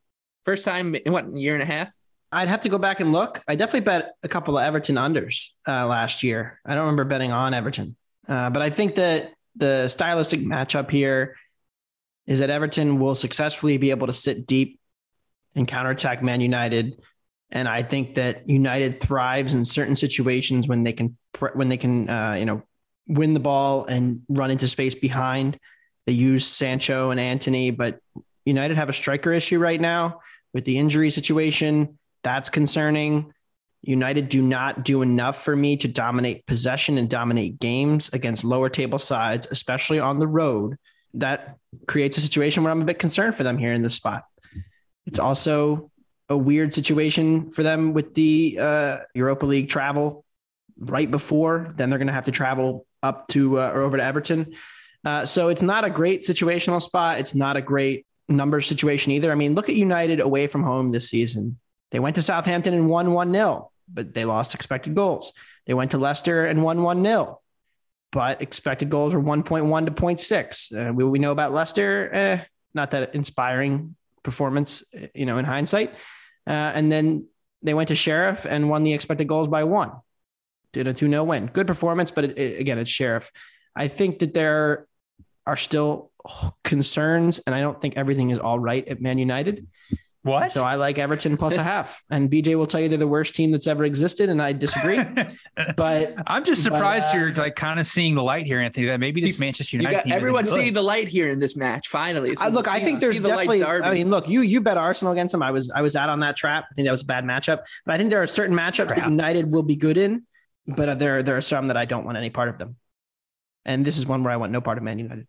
first time in what a year and a half. I'd have to go back and look. I definitely bet a couple of Everton unders uh, last year. I don't remember betting on Everton, uh, but I think that the stylistic matchup here is that Everton will successfully be able to sit deep and counterattack Man United. And I think that United thrives in certain situations when they can when they can uh, you know win the ball and run into space behind. They use Sancho and Antony, but United have a striker issue right now with the injury situation. That's concerning. United do not do enough for me to dominate possession and dominate games against lower table sides, especially on the road. That creates a situation where I'm a bit concerned for them here in this spot. It's also a weird situation for them with the uh, Europa League travel right before. Then they're going to have to travel up to uh, or over to Everton. Uh, so it's not a great situational spot. It's not a great number situation either. I mean, look at United away from home this season. They went to Southampton and won 1 0, but they lost expected goals. They went to Leicester and won 1 0, but expected goals were 1.1 to 0.6. Uh, we, we know about Leicester, eh, not that inspiring performance, you know, in hindsight. Uh, and then they went to Sheriff and won the expected goals by one. Did a 2 0 win. Good performance, but it, it, again, it's Sheriff. I think that there are still concerns, and I don't think everything is all right at Man United. What? So I like Everton plus a half. And BJ will tell you they're the worst team that's ever existed, and I disagree. *laughs* but I'm just surprised but, uh, you're like kind of seeing the light here, Anthony. That maybe this Manchester United team. Everyone's seeing the light here in this match. Finally, uh, look, I think there's the definitely. I mean, look, you you bet Arsenal against them. I was I was out on that trap. I think that was a bad matchup. But I think there are certain matchups Crap. that United will be good in, but there there are some that I don't want any part of them. And this is one where I want no part of Man United.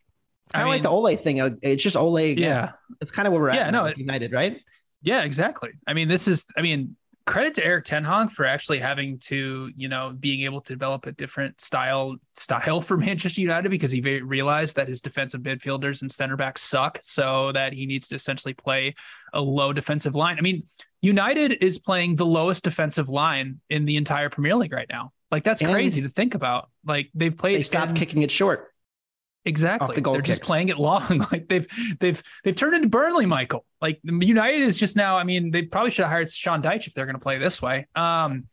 Kind of like the Ole thing. Uh, it's just Ole. Again. Yeah, it's kind of where we're yeah, at. No, United, right? Yeah, exactly. I mean, this is, I mean, credit to Erik Ten Hag for actually having to, you know, being able to develop a different style style *laughs* for Manchester United because he realized that his defensive midfielders and center backs suck, so that he needs to essentially play a low defensive line. I mean, United is playing the lowest defensive line in the entire Premier League right now. Like that's and crazy to think about. Like they've played. They stopped in, kicking it short. Exactly. The They're kicks. just playing it long. *laughs* like they've they've they've turned into Burnley, Michael. Like United is just now. I mean, they probably should have hired Sean Dyche if they're going to play this way. Um,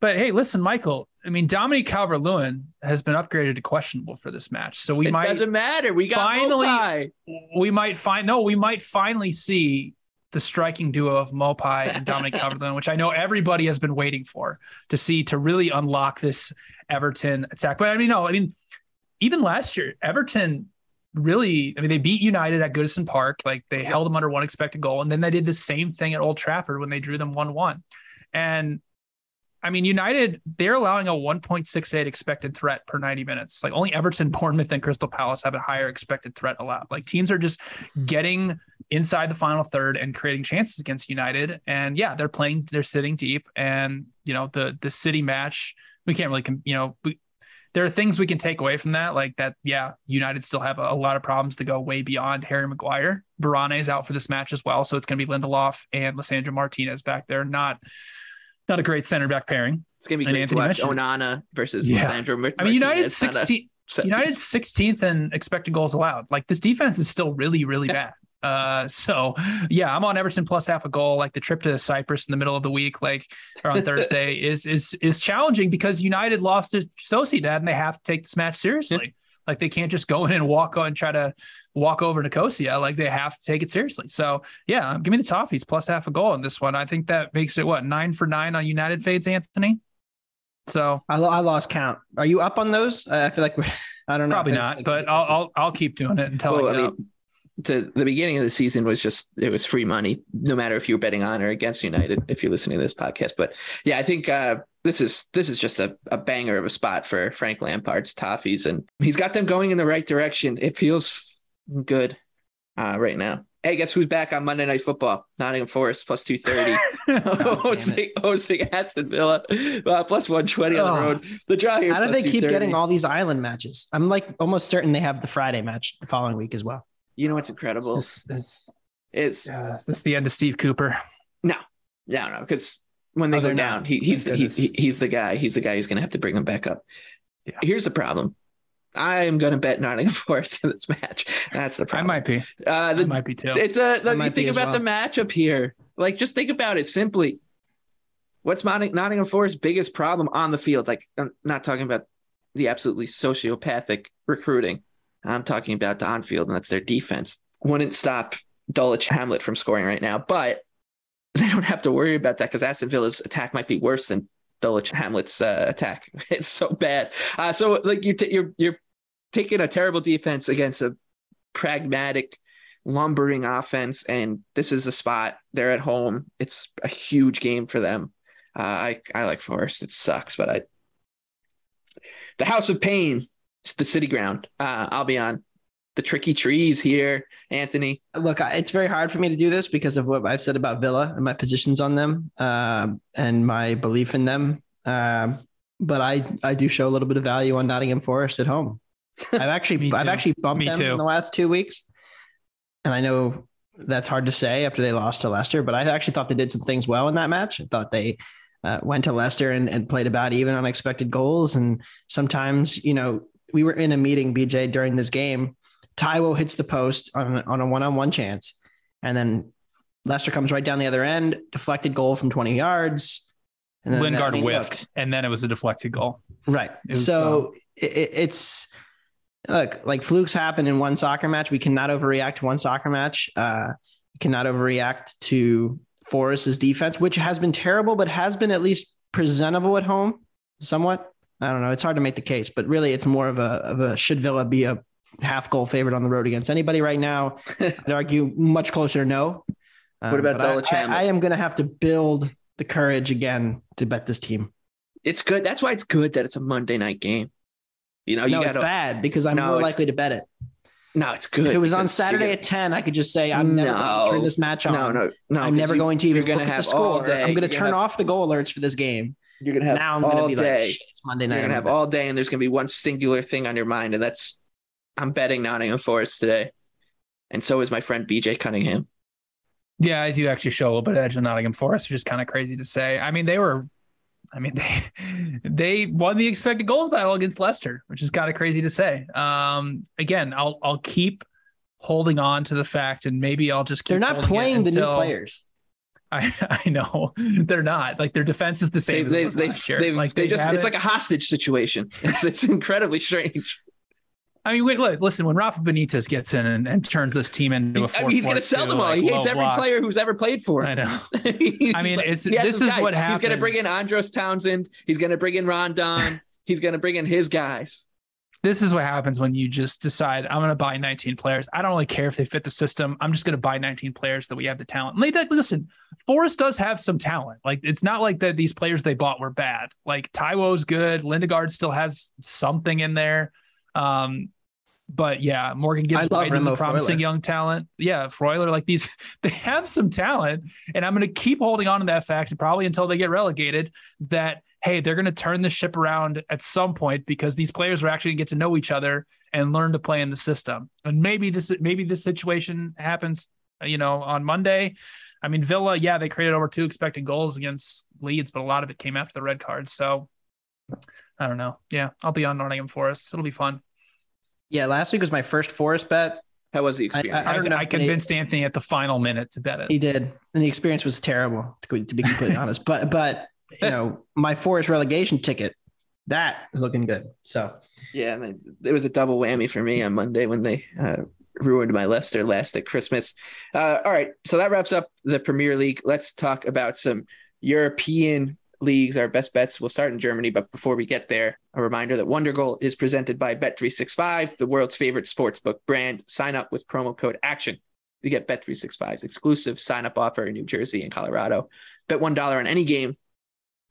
but hey, listen, Michael. I mean, Dominic Calvert-Lewin has been upgraded to questionable for this match, so we it might doesn't matter. We got finally. Maupay. We might find no. We might finally see the striking duo of Maupay and Dominic *laughs* Calvert-Lewin, which I know everybody has been waiting for to see to really unlock this Everton attack. But I mean, no, I mean even last year, Everton really, I mean, they beat United at Goodison Park. Like they held them under one expected goal. And then they did the same thing at Old Trafford when they drew them 1 1. And I mean, United, they're allowing a 1.68 expected threat per 90 minutes. Like only Everton, *laughs* Bournemouth, and Crystal Palace have a higher expected threat allowed. Like teams are just getting inside the final third and creating chances against United. And yeah, they're playing, they're sitting deep. And, you know, the the city match, we can't really, you know, we, there are things we can take away from that, like that. Yeah, United still have a, a lot of problems to go way beyond Harry Maguire. Varane is out for this match as well, so it's going to be Lindelof and Lisandro Martinez back there. Not not a great center back pairing. It's going to be great to watch Onana versus yeah. Lisandro Martinez. I mean, United 16, United 16th in expected goals allowed. Like this defense is still really, really *laughs* bad. Uh, *laughs* so yeah, I'm on Everton plus half a goal. Like the trip to Cyprus in the middle of the week, like or on *laughs* Thursday, is is is challenging because United lost to Sociedad and they have to take this match seriously. like they can't just go *laughs* in and walk on and try to walk over Nicosia. Like they have to take it seriously. So yeah, give me the Toffees plus half a goal in this one. I think that makes it what nine for nine on United fades, Anthony. So I, I lost count. Are you up on those? I feel like I don't know. Probably not, but I'll, I'll I'll keep doing it until well, I, I mean, to the beginning of the season was just it was free money, no matter if you were betting on or against United. If you're listening to this podcast, but yeah, I think uh, this is this is just a, a banger of a spot for Frank Lampard's Toffees, and he's got them going in the right direction. It feels good uh, right now. Hey, guess who's back on Monday Night Football? Nottingham Forest plus 230. *laughs* *laughs* oh, hosting, hosting Aston Villa uh, plus 120 oh. on the road. The draw here. How do they keep getting all these island matches? I'm like almost certain they have the Friday match the following week as well. You know what's incredible? Is this, is, uh, is this the end of Steve Cooper? No, no, no. Because when they oh, go down, he, he's the, he, he's the guy. He's the guy who's going to have to bring them back up. Yeah. Here's the problem. I am going to bet Nottingham *laughs* Forest in this match. That's the problem. I might be. Uh, the, I might be too. It's a. Like, you think about well. the matchup here. Like, just think about it simply. What's Nottingham Forest's biggest problem on the field? Like, I'm not talking about the absolutely sociopathic recruiting. I'm talking about the on field, and that's their defense. Wouldn't stop Dulwich Hamlet from scoring right now, but *laughs* they don't have to worry about that because Aston Villa's attack might be worse than Dulwich Hamlet's uh, attack. *laughs* It's so bad. Uh, so like you t- you're you're taking a terrible defense against a pragmatic, lumbering offense, and this is the spot. They're at home. It's a huge game for them. Uh, I I like Forest. It sucks, but I the House of Pain it's the city ground. Uh, I'll be on the tricky trees here, Anthony. Look, it's very hard for me to do this because of what I've said about Villa and my positions on them uh, and my belief in them. Uh, but I I do show a little bit of value on Nottingham Forest at home. *laughs* I've actually I've actually bumped them too. in the last two weeks, and I know that's hard to say after they lost to Leicester. But I actually thought they did some things well in that match. I thought they uh, went to Leicester and, and played about even unexpected goals. And sometimes, you know, we were in a meeting, BJ, during this game. Taiwo hits the post on, on a one on one chance. And then Leicester comes right down the other end, deflected goal from 20 yards. And then Lingard whiffed, look, and then it was a deflected goal. Right. So it, it's look like flukes happen in one soccer match. We cannot overreact to one soccer match. Uh, we cannot overreact to Forest's defense, which has been terrible, but has been at least presentable at home somewhat. I don't know. It's hard to make the case, but really, it's more of a of a should Villa be a half goal favorite on the road against anybody right now? *laughs* I'd argue much closer no. Um, what about Dulwich I, I, I am going to have to build the courage again to bet this team. It's good. That's why it's good that it's a Monday night game. You know, you no, gotta, it's bad because I'm no, more likely to bet it. No, it's good. If it was on Saturday at 10, I could just say, I'm never going to turn this match on. No, no, no. I'm never you- going to even you're look gonna at the have score. I'm going to turn have- off the goal alerts for this game. You're gonna have now I'm all going to be day. like, it's Monday night. You're gonna have all day, and there's gonna be one singular thing on your mind, and that's I'm betting Nottingham Forest today, and so is my friend BJ Cunningham. Yeah, I do actually show a little bit of edge on Nottingham Forest, which is kind of crazy to say. I mean, they were, I mean, *laughs* they they won the expected goals battle against Leicester, which is kind of crazy to say. Um, again, I'll I'll keep holding on to the fact, and maybe I'll just keep They're not playing the new players. I *laughs* I know they're not like their defense is the They same. as it they was they last they, like they just it's haven't- like a hostage situation. *laughs* It's it's incredibly strange. I mean, wait, look, listen, when Rafa Benitez gets in and, and turns this team into He's, a I mean, he's gonna 4-4-2, sell them all. like, he hates every block- player who's ever played for Him. I know. *laughs* I mean, it's this is guys. what happens. He's gonna bring in Andros Townsend. He's gonna bring in Rondon. he's gonna bring in his guys. This is what happens when you just decide I'm going to buy 19 players. I don't really care if they fit the system. I'm just going to buy 19 players that we have the talent. Like, like, Listen, Forest does have some talent. Like it's not like that these players they bought were bad. Like Taiwo's good. Lingard still has something in there. Um, but yeah, Morgan Gibbs White is a promising Freuler. young talent. Yeah, Freuler, like these, *laughs* they have some talent, and I'm going to keep holding on to that fact, probably until they get relegated. That hey, they're going to turn the ship around at some point because these players are actually going to get to know each other and learn to play in the system. And maybe this, maybe this situation happens, you know, on Monday. I mean, Villa, yeah, they created over two expected goals against Leeds, but a lot of it came after the red card. So I don't know. Yeah, I'll be on Nottingham Forest. It'll be fun. Yeah, last week was my first Forest bet. How was the experience? I, I don't know. I convinced Anthony at the final minute to bet it. He did, and the experience was terrible, to, to be completely *laughs* honest. But but you know, my Forest relegation ticket that is looking good. So Yeah, it was a double whammy for me on Monday when they uh, ruined my Leicester last at Christmas. Uh, all right, so that wraps up the Premier League. Let's talk about some European leagues. Our best bets We'll start in Germany, but before we get there, a reminder that Wonder Goal is presented by Bet365, the world's favorite sportsbook brand. Sign up with promo code ACTION. You get Bet365's exclusive sign up offer in New Jersey and Colorado. Bet $1 on any game,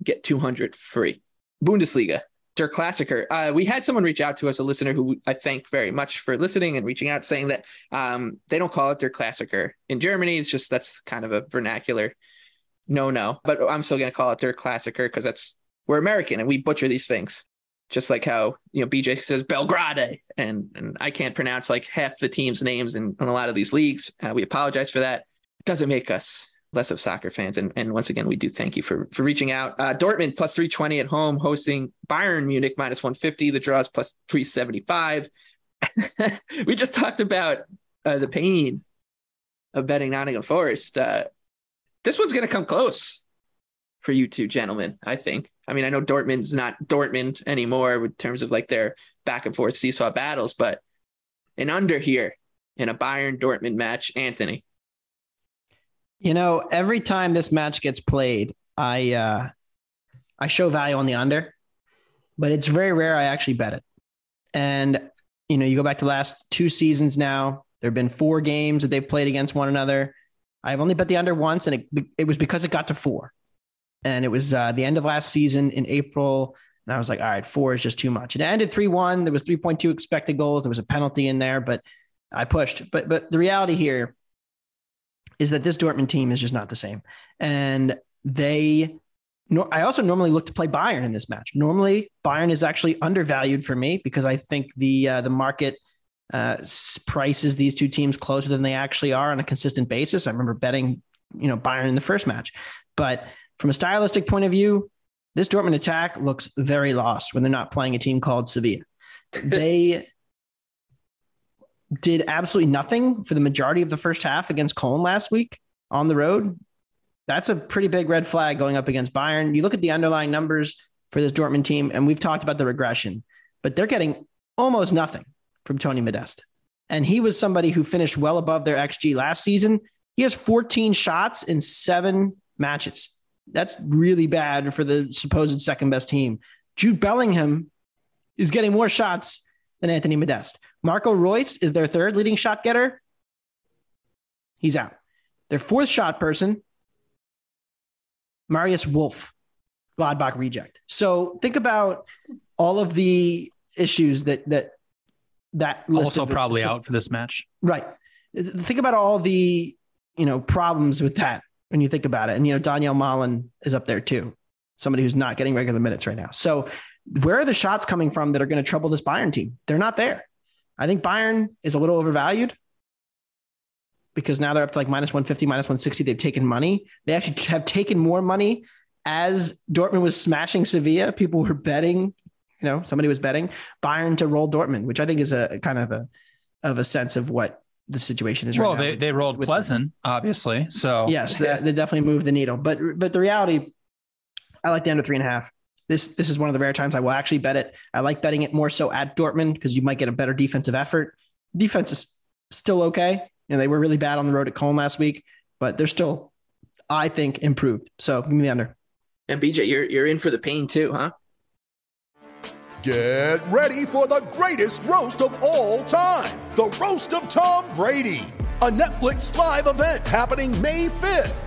get 200 free. Bundesliga, Der Klassiker. Uh, we had someone reach out to us, a listener who I thank very much for listening and reaching out, saying that um, they don't call it Der Klassiker in Germany. It's just that's kind of a vernacular no no. But I'm still going to call it Der Klassiker because that's we're American and we butcher these things. Just like how you know BJ says Belgrade, and and I can't pronounce like half the teams' names in, in a lot of these leagues. Uh, we apologize for that. It doesn't make us less of soccer fans. And, and once again, we do thank you for for reaching out. Uh, Dortmund plus 320 at home, hosting Bayern Munich minus 150. The draws plus 375. *laughs* we just talked about uh, the pain of betting Nottingham Forest. Uh, this one's going to come close for you two gentlemen, I think. I mean, I know Dortmund's not Dortmund anymore in terms of like their back and forth seesaw battles, but an under here in a Bayern Dortmund match, Anthony. You know, every time this match gets played, I uh I show value on the under, but it's very rare I actually bet it. And you know, you go back to last two seasons now, there have been four games that they've played against one another. I've only bet the under once, and it it was because it got to four. And it was uh, the end of last season in April. And I was like, all right, four is just too much. It ended 3 1. There was 3.2 expected goals. There was a penalty in there, but I pushed. But but the reality here is that this Dortmund team is just not the same. And they, no, I also normally look to play Bayern in this match. Normally, Bayern is actually undervalued for me because I think the uh, the market uh, prices these two teams closer than they actually are on a consistent basis. I remember betting, you know, Bayern in the first match, but from a stylistic point of view, this Dortmund attack looks very lost when they're not playing a team called Sevilla. *laughs* They did absolutely nothing for the majority of the first half against Cologne last week on the road. That's a pretty big red flag going up against Bayern. You look at the underlying numbers for this Dortmund team, and we've talked about the regression, but they're getting almost nothing from Tony Modeste. And he was somebody who finished well above their XG last season. He has 14 shots in seven matches. That's really bad for the supposed second best team. Jude Bellingham is getting more shots than Anthony Modeste. Marco Reus is their third leading shot getter. He's out. Their fourth shot person, Marius Wolf, Gladbach reject. So think about all of the issues that that that also probably so- out for this match. Right. Think about all the, you know, problems with that when you think about it. And, you know, Donyell Malen is up there too, somebody who's not getting regular minutes right now. So where are the shots coming from that are going to trouble this Bayern team? They're not there. I think Bayern is a little overvalued because now they're up to like minus 150, minus 160. They've taken money. They actually have taken more money as Dortmund was smashing Sevilla. People were betting, you know, somebody was betting Bayern to roll Dortmund, which I think is a kind of a of a sense of what the situation is Well, right now. they, they rolled with- Pleasant, obviously. So Yes, that, they definitely moved the needle. But but the reality, I like the under three and a half. This this is one of the rare times I will actually bet it. I like betting it more so at Dortmund because you might get a better defensive effort. Defense is still okay. You know, they were really bad on the road at Cologne last week, but they're still, I think, improved. So give me the under. And BJ, you're you're in for the pain too, huh? Get ready for the greatest roast of all time the Roast of Tom Brady, a Netflix live event happening May 5th.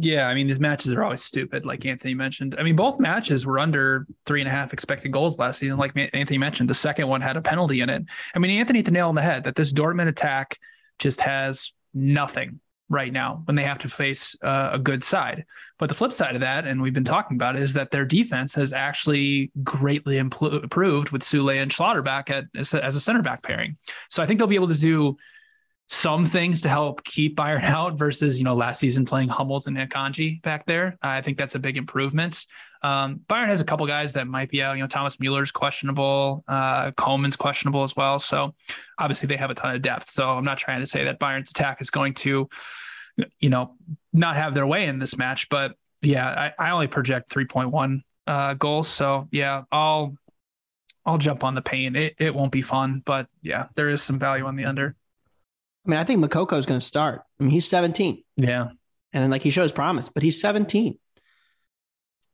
Yeah, I mean these matches are always stupid, like Anthony mentioned. I mean, both matches were under three and a half expected goals last season, like Anthony mentioned. The second one had a penalty in it. I mean, Anthony hit the nail on the head that this Dortmund attack just has nothing right now when they have to face uh, a good side. But the flip side of that, and we've been talking about, it, is that their defense has actually greatly impl- improved with Sule and Schlotterbeck at, as, a, as a center back pairing. So I think they'll be able to do some things to help keep Bayern *laughs* out versus, you know, last season playing Hummels and Akanji back there. I think that's a big improvement. Um, Bayern has a couple guys that might be out. You know, Thomas Mueller's questionable. Uh, Coman's questionable as well. So obviously they have a ton of depth. So I'm not trying to say that Bayern's attack is going to, you know, not have their way in this match. But yeah, I, I only project 3.1 uh, goals. So yeah, I'll I'll jump on the pain. It it won't be fun, but yeah, there is some value on the under. I mean, I think Moukoko is going to start. I mean, he's 17. Yeah. And then, like he shows promise, but he's 17.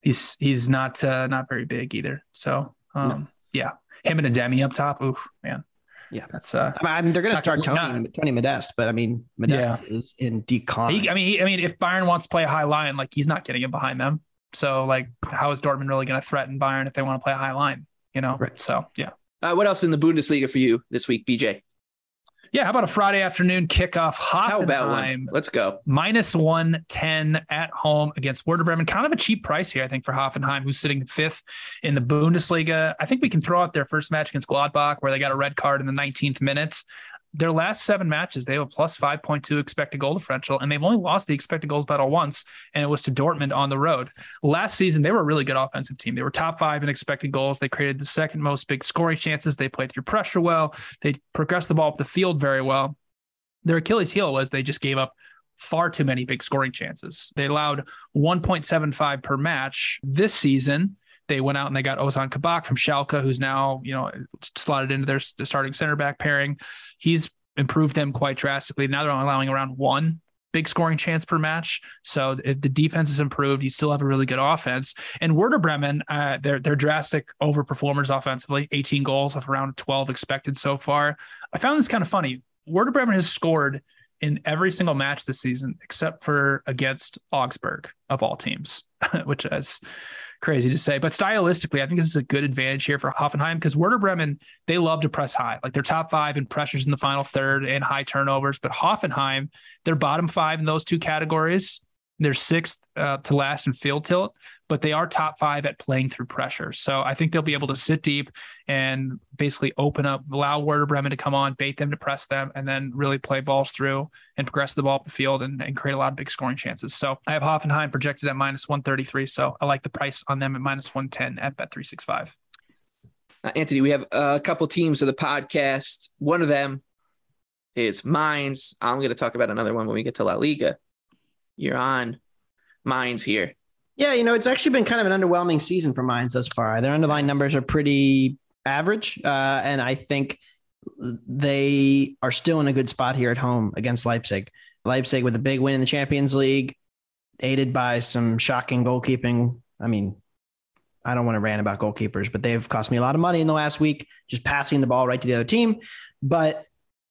He's he's not uh, not very big either. So um, yeah, him and Adeyemi up top. Oof, man. Yeah, that's. Uh, I mean, they're going to start Tony not- Tony Modeste, but I mean, Modeste is in decline. He, I mean, he, I mean, if Bayern wants to play a high line, like he's not getting it behind them. So like, how is Dortmund really going to threaten Bayern if they want to play a high line? You know. Right. So yeah. Uh, what else in the Bundesliga for you this week, BJ? Yeah, how about a Friday afternoon kickoff? How about Hoffenheim one? Let's go. minus 110 at home against Werder Bremen. Kind of a cheap price here, I think, for Hoffenheim, who's sitting fifth in the Bundesliga. I think we can throw out their first match against Gladbach, where they got a red card in the 19th minute. Their last seven matches, they have a plus 5.2 expected goal differential, and they've only lost the expected goals battle once, and it was to Dortmund on the road. Last season, they were a really good offensive team. They were top five in expected goals. They created the second most big scoring chances. They played through pressure well. They progressed the ball up the field very well their Achilles heel was they just gave up far too many big scoring chances. They allowed 1.75 per match this season. They went out and they got Ozan Kabak from Schalke, who's now, you know, slotted into their starting center back pairing. He's improved them quite drastically. Now they're only allowing around one big scoring chance per match. So if the defense is improved. You still have a really good offense. And Werder Bremen, uh, they're they're drastic overperformers offensively. 18 goals of around 12 expected so far. I found this kind of funny. Werder Bremen has scored in every single match this season except for against Augsburg of all teams, *laughs* which is crazy to say. But stylistically, I think this is a good advantage here for Hoffenheim because Werder Bremen, they love to press high. Like they're top five in pressures in the final third and high turnovers. But Hoffenheim, they're bottom five in those two categories. They're sixth uh, to last in field tilt, but they are top five at playing through pressure. So I think they'll be able to sit deep and basically open up, allow Werder Bremen to come on, bait them to press them, and then really play balls through and progress the ball up the field and, and create a lot of big scoring chances. So I have Hoffenheim projected at minus 133. So I like the price on them at minus 110 at Bet365. Uh, Anthony, we have a couple teams of the podcast. One of them is Mainz. I'm going to talk about another one when we get to La Liga. You're on Mainz here. Yeah, you know, it's actually been kind of an underwhelming season for Mainz thus far. Their underlying numbers are pretty average, uh, and I think they are still in a good spot here at home against Leipzig. Leipzig with a big win in the Champions League, aided by some shocking goalkeeping. I mean, I don't want to rant about goalkeepers, but they've cost me a lot of money in the last week, just passing the ball right to the other team. But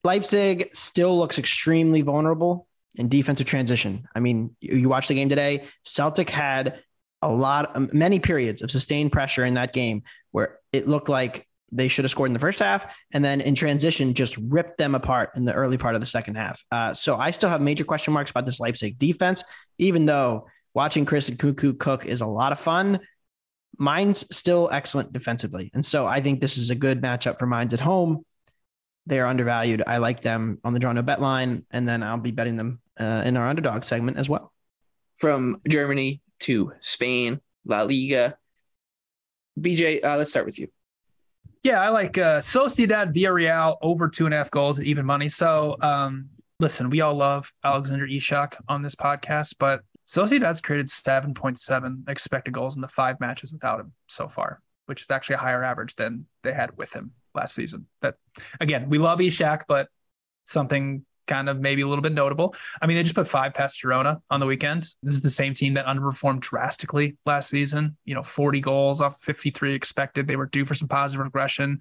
Leipzig still looks extremely vulnerable in defensive transition. I mean, you, you watch the game today, Celtic had a lot, um, many periods of sustained pressure in that game where it looked like they should have scored in the first half and then in transition just ripped them apart in the early part of the second half. Uh, so I still have major question marks about this Leipzig defense, even though watching Chris and Cuckoo cook is a lot of fun. Mainz still excellent defensively. And so I think this is a good matchup for Mainz at home. They are undervalued. I like them on the draw no bet line, and then I'll be betting them uh, in our underdog segment as well. From Germany to Spain, La Liga. BJ, uh, let's start with you. Yeah, I like uh, Sociedad Villarreal over two and a half goals at even money. So, um, listen, we all love Alexander Isak on this podcast, but Sociedad's created 7.7 expected goals in the five matches without him so far, which is actually a higher average than they had with him last season. That again, we love Ishak, but something kind of maybe a little bit notable. I mean, they just put five past Girona on the weekend. This is the same team that underperformed drastically last season. You know, 40 goals off 53 expected. They were due for some positive regression.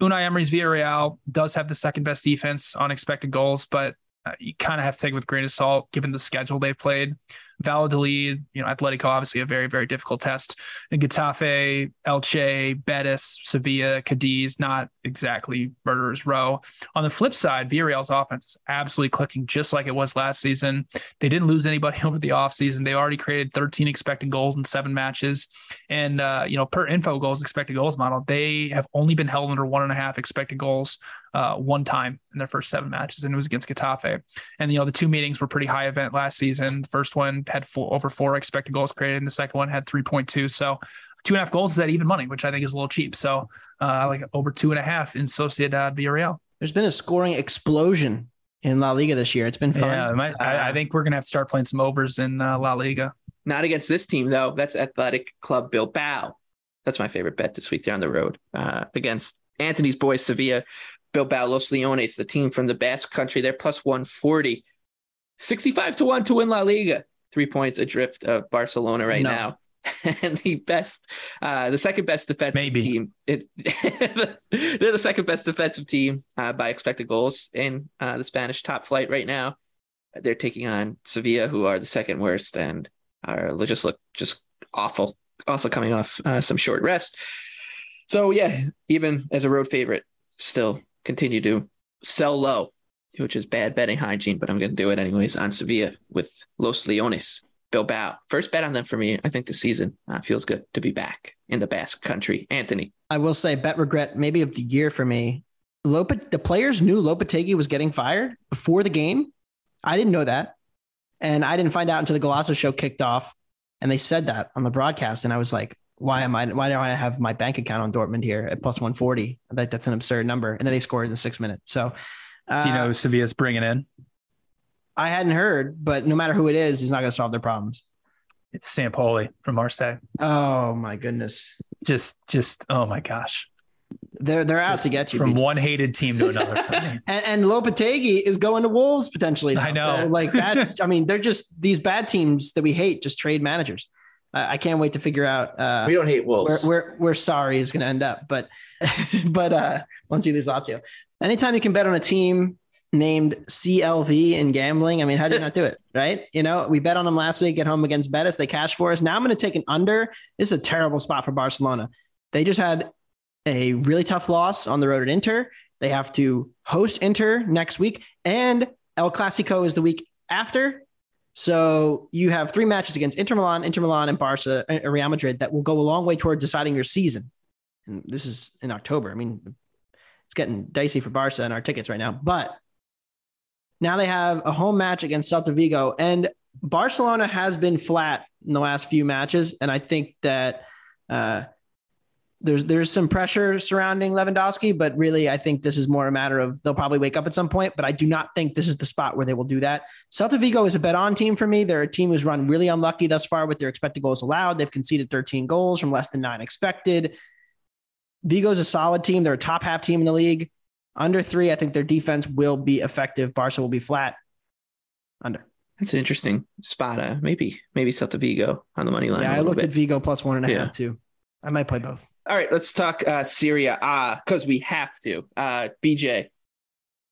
Unai Emery's Villarreal does have the second best defense on expected goals, but uh, you kind of have to take it with grain of salt given the schedule they played. Valladolid, you know, Atletico, obviously a very, very difficult test. And Getafe, Elche, Betis, Sevilla, Cadiz, not exactly murderer's row. On the flip side, Villarreal's offense is absolutely clicking just like it was last season. They didn't lose anybody *laughs* over the offseason. They already created 13 expected goals in seven matches. And, uh, you know, per info goals, expected goals model, they have only been held under one and a half expected goals uh, one time in their first seven matches, and it was against Getafe. And, you know, the two meetings were pretty high event last season. The first one had four, over four expected goals created, and the second one had 3.2. So two and a half goals is at even money, which I think is a little cheap. So uh, like over two and a half in Sociedad Villarreal. There's been a scoring explosion in La Liga this year. It's been fun. Yeah, might, uh, I, I, think we're gonna have to start playing some overs in uh, La Liga. Not against this team though. That's Athletic Club Bilbao. That's my favorite bet this week. They're on the road uh, against Anthony's boys Sevilla. Bilbao Los Leones, the team from the Basque country. They're plus 140. 65 to 1 to win La Liga. Three points adrift of Barcelona right no. now. *laughs* and the best, uh, the second best defensive Maybe. team. It, *laughs* they're the second best defensive team uh, by expected goals in uh, the Spanish top flight right now. They're taking on Sevilla, who are the second worst and are just look just awful. Also coming off uh, some short rest. So yeah, even as a road favorite, still continue to sell low, which is bad betting hygiene, but I'm going to do it anyways on Sevilla with Los Leones. Bilbao. First bet on them for me. I think the season uh, feels good to be back in the Basque country. Anthony. I will say bet regret maybe of the year for me. Lopet, the players knew Lopetegui was getting fired before the game. I didn't know that. And I didn't find out until the Golazo show kicked off. And they said that on the broadcast. And I was like, why am I, why do I have my bank account on Dortmund here at plus 140? Like that's an absurd number. And then they scored in the six minutes. So, uh, do you know Sevilla's bringing in? I hadn't heard, but no matter who it is, he's not going to solve their problems. It's Sampaoli from Marseille. Oh my goodness! Just, just oh my gosh! They're they're out just to get you from BJ. one hated team to another. *laughs* and, and Lopetegui is going to Wolves potentially. Now. I know. So, like that's. *laughs* I mean, they're just these bad teams that we hate. Just trade managers. I can't wait to figure out. Uh, we don't hate Wolves. Where where, where sorry is going to end up, but *laughs* but uh, once you lose Lazio, anytime you can bet on a team named CLV in gambling. I mean, how did you not do it? *laughs* Right. You know, we bet on them last week at home against Betis. They cashed for us. Now I'm going to take an under. This is a terrible spot for Barcelona. They just had a really tough loss on the road at Inter. They have to host Inter next week, and El Clasico is the week after. So you have three matches against Inter Milan, Inter Milan, and Barca, uh, Real Madrid that will go a long way toward deciding your season. And this is in October. I mean, it's getting dicey for Barca and our tickets right now, but now they have a home match against Celta Vigo, and Barcelona has been flat in the last few matches, and I think that uh, there's there's some pressure surrounding Lewandowski, but really I think this is more a matter of they'll probably wake up at some point. But I do not think this is the spot where they will do that. Celta Vigo is a bet on team for me. They're a team who's run really unlucky thus far with their expected goals allowed. They've conceded 13 goals from less than nine expected. Vigo's a solid team. They're a top half team in the league. Under three, I think their defense will be effective. Barca will be flat. Under. That's an interesting spot. Uh, maybe maybe Celta Vigo on the money line. Yeah, I looked bit. at Vigo plus one and a yeah. half too. I might play both. All right, let's talk uh, Syria Ah, because we have to. Uh, BJ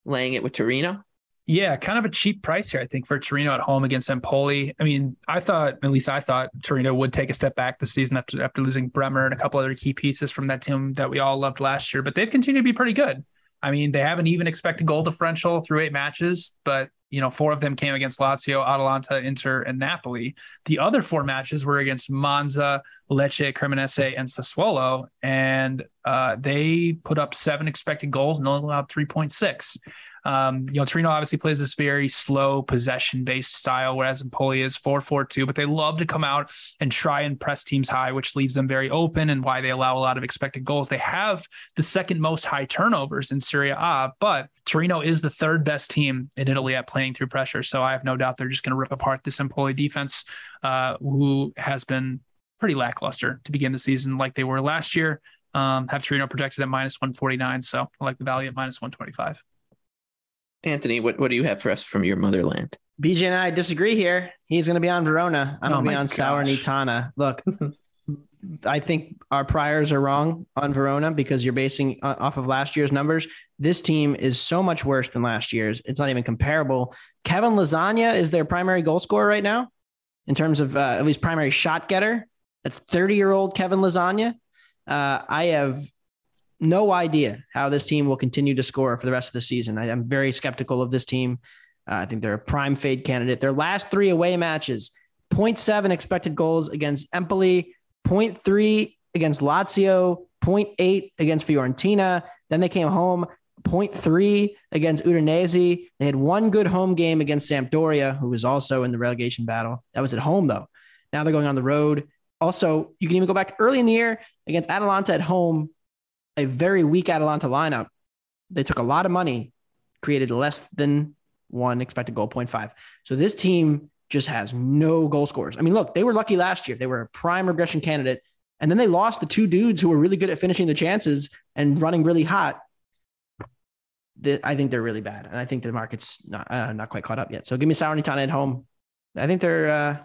laying it with Torino. Yeah, kind of a cheap price here, I think, for Torino at home against Empoli. I mean, I thought, at least I thought, Torino would take a step back this season after after losing Bremer and a couple other key pieces from that team that we all loved last year. But they've continued to be pretty good. I mean, they haven't even expected goal differential through eight matches, but you know, four of them came against Lazio, Atalanta, Inter, and Napoli. The other four matches were against Monza, Lecce, Cremonese, and Sassuolo, and uh, they put up seven expected goals and only allowed 3.6. Um, you know, Torino obviously plays this very slow possession based style, whereas Empoli is 4 4 2, but they love to come out and try and press teams high, which leaves them very open and why they allow a lot of expected goals. They have the second most high turnovers in Serie A, but Torino is the third best team in Italy at playing through pressure. So I have no doubt they're just going to rip apart this Empoli defense, uh, who has been pretty lackluster to begin the season, like they were last year. Um, have Torino projected at minus 149. So I like the value at minus 125. Anthony, what, what do you have for us from your motherland? BJ and I disagree here. He's going to be on Verona. I'm Oh going to be on gosh. Salernitana. Look, *laughs* I think our priors are wrong on Verona because you're basing uh, off of last year's numbers. This team is so much worse than last year's. It's not even comparable. Kevin Lasagna is their primary goal scorer right now in terms of uh, at least primary shot getter. That's 30 year old Kevin Lasagna. Uh, I have no idea how this team will continue to score for the rest of the season. I, am very skeptical of this team. Uh, I think they're a prime fade candidate. Their last three away matches 0.7 expected goals against Empoli, 0.3 against Lazio, 0.8 against Fiorentina. Then they came home 0.3 against Udinese. They had one good home game against Sampdoria, who was also in the relegation battle. That was at home, though. Now they're going on the road. Also, you can even go back early in the year against Atalanta at home, a very weak Atalanta lineup. They took a lot of money, created less than one expected goal, 0.5. So this team just has no goal scorers. I mean, look, they were lucky last year. They were a prime regression candidate. And then they lost the two dudes who were really good at finishing the chances and running really hot. I think they're really bad. And I think the market's not, uh, not quite caught up yet. So give me Salernitana at home. I think they're uh,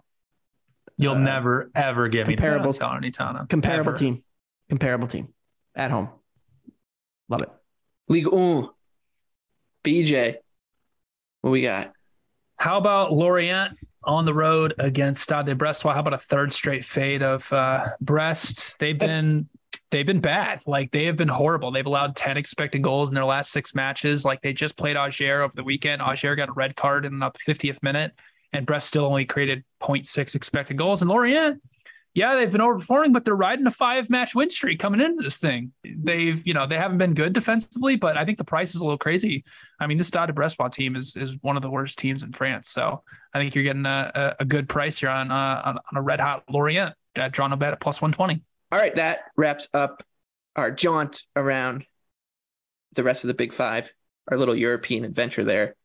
You'll Uh, never ever give comparable- me Salernitana. comparable Ever. team. Comparable team at home. Love it. League One. BJ, what we got? How about Lorient on the road against Stade de Brestois? How about a third straight fade of uh, Brest? They've been they've been bad. Like they have been horrible. They've allowed 10 expected goals in their last six matches. Like they just played Auxerre over the weekend. Auxerre got a red card in about the 50th minute, and Brest still only created 0.6 expected goals. And Lorient, yeah, they've been overperforming, but they're riding a five match win streak coming into this thing. They've, you know, they haven't been good defensively, but I think the price is a little crazy. I mean, this Stade de Brestois team is is one of the worst teams in France. So I think you're getting a, a, good price here on, uh, on on a red hot Lorient at drawn a bet at plus 120. All right, that wraps up our jaunt around the rest of the Big Five, our little European adventure there.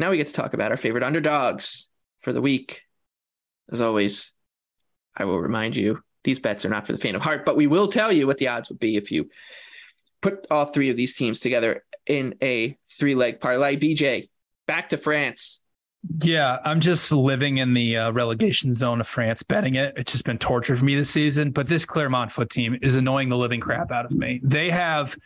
Now we get to talk about our favorite underdogs for the week. As always, I will remind you these bets are not for the faint of heart, but we will tell you what the odds would be if you put all three of these teams together in a three leg parlay. BJ, back to France. Yeah, I'm just living in the uh, relegation zone of France betting it. It's just been torture for me this season. But this Clermont foot team is annoying the living crap out of me. They have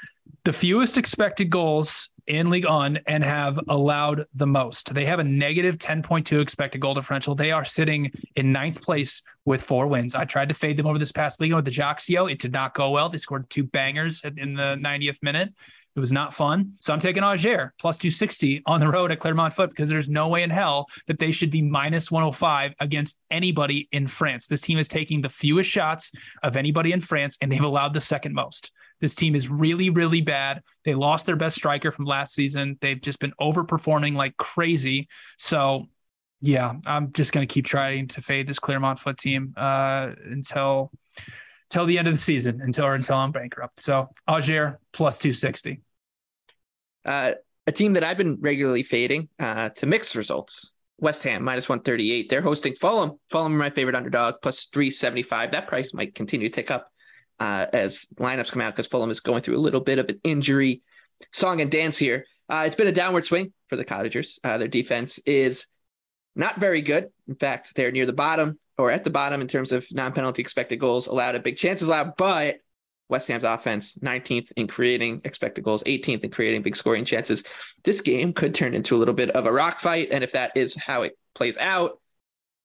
the fewest expected goals in League On and have allowed the most. They have a negative 10.2 expected goal differential. They are sitting in ninth place with four wins. I tried to fade them over this past weekend with the Ajaccio. It did not go well. They scored two bangers in the 90th minute. It was not fun. So I'm taking Auxerre plus 260 on the road at Clermont Foot because there's no way in hell that they should be minus 105 against anybody in France. This team is taking the fewest shots of anybody in France, and they've allowed the second most. This team is really, really bad. They lost their best striker from last season. They've just been overperforming like crazy. So, yeah, I'm just going to keep trying to fade this Clermont Foot team uh, until till the end of the season until or until I'm bankrupt. So Auxerre plus 260. Uh, a team that I've been regularly fading uh, to mixed results. West Ham minus 138. They're hosting Fulham. Fulham, my favorite underdog, plus 375. That price might continue to tick up uh, as lineups come out because Fulham is going through a little bit of an injury song and dance here. Uh, it's been a downward swing for the Cottagers. Uh, their defense is not very good. In fact, they're near the bottom or at the bottom in terms of non penalty expected goals allowed and big chances allowed. But West Ham's offense, 19th in creating expected goals, 18th in creating big scoring chances. This game could turn into a little bit of a rock fight. And if that is how it plays out,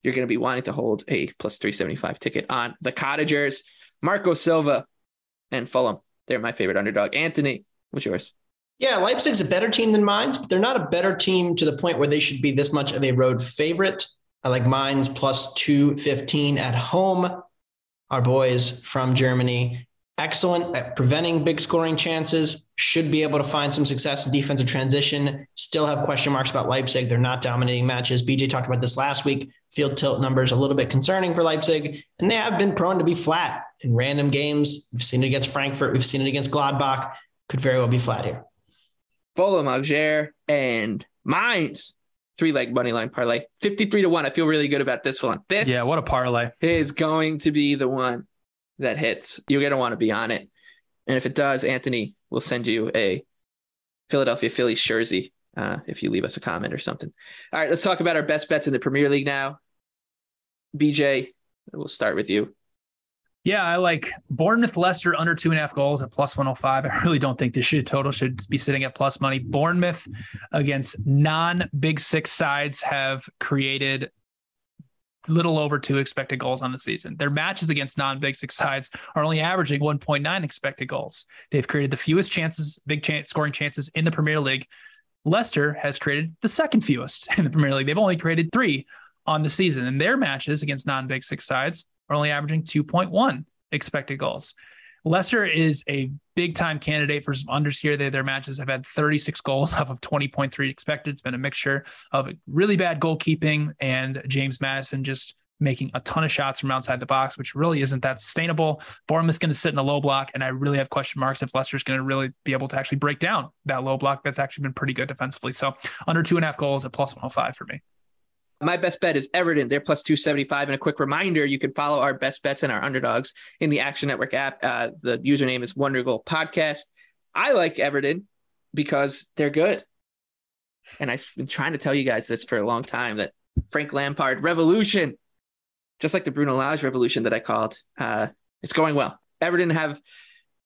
you're going to be wanting to hold a plus 375 ticket on the Cottagers. Marco Silva and Fulham. They're my favorite underdog. Anthony, what's yours? Yeah, Leipzig's a better team than Mainz, but they're not a better team to the point where they should be this much of a road favorite. I like Mainz plus 215 at home. Our boys from Germany, excellent at preventing big scoring chances, should be able to find some success in defensive transition. Still have question marks about Leipzig. They're not dominating matches. BJ talked about this last week. Field tilt numbers a little bit concerning for Leipzig, and they have been prone to be flat in random games. We've seen it against Frankfurt. We've seen it against Gladbach. Could very well be flat here. Fulham, Auxerre, and Mainz. Three leg money line parlay, 53 to 1. I feel really good about this one. This yeah, what a parlay. is going to be the one that hits. You're going to want to be on it. And if it does, Anthony will send you a Philadelphia Phillies jersey uh, if you leave us a comment or something. All right, let's talk about our best bets in the Premier League now. BJ, we'll start with you. Yeah, I like Bournemouth Leicester under two and a half goals at plus 105. I really don't think this should total should be sitting at plus money. Bournemouth against non big six sides have created little over two expected goals on the season. Their matches against non big six sides are only averaging 1.9 expected goals. They've created the fewest chances, big chance scoring chances in the Premier League. Leicester has created the second fewest *laughs* in the Premier League. They've only created three on the season, and their matches against non big six sides are only averaging 2.1 expected goals. Leicester is a big time candidate for some unders here. They, their matches have had 36 goals off of 20.3 expected. It's been a mixture of really bad goalkeeping and James Maddison just making a ton of shots from outside the box, which really isn't that sustainable. Bournemouth's going to sit in the low block, and I really have question marks if Leicester's going to really be able to actually break down that low block that's actually been pretty good defensively. So under two and a half goals at plus 105 for me. My best bet is Everton. They're plus 275. And a quick reminder you can follow our best bets and our underdogs in the Action Network app. Uh, the username is Wondergoal Podcast. I like Everton because they're good. And I've been trying to tell you guys this for a long time that Frank Lampard revolution, just like the Bruno Lage revolution that I called, uh, it's going well. Everton have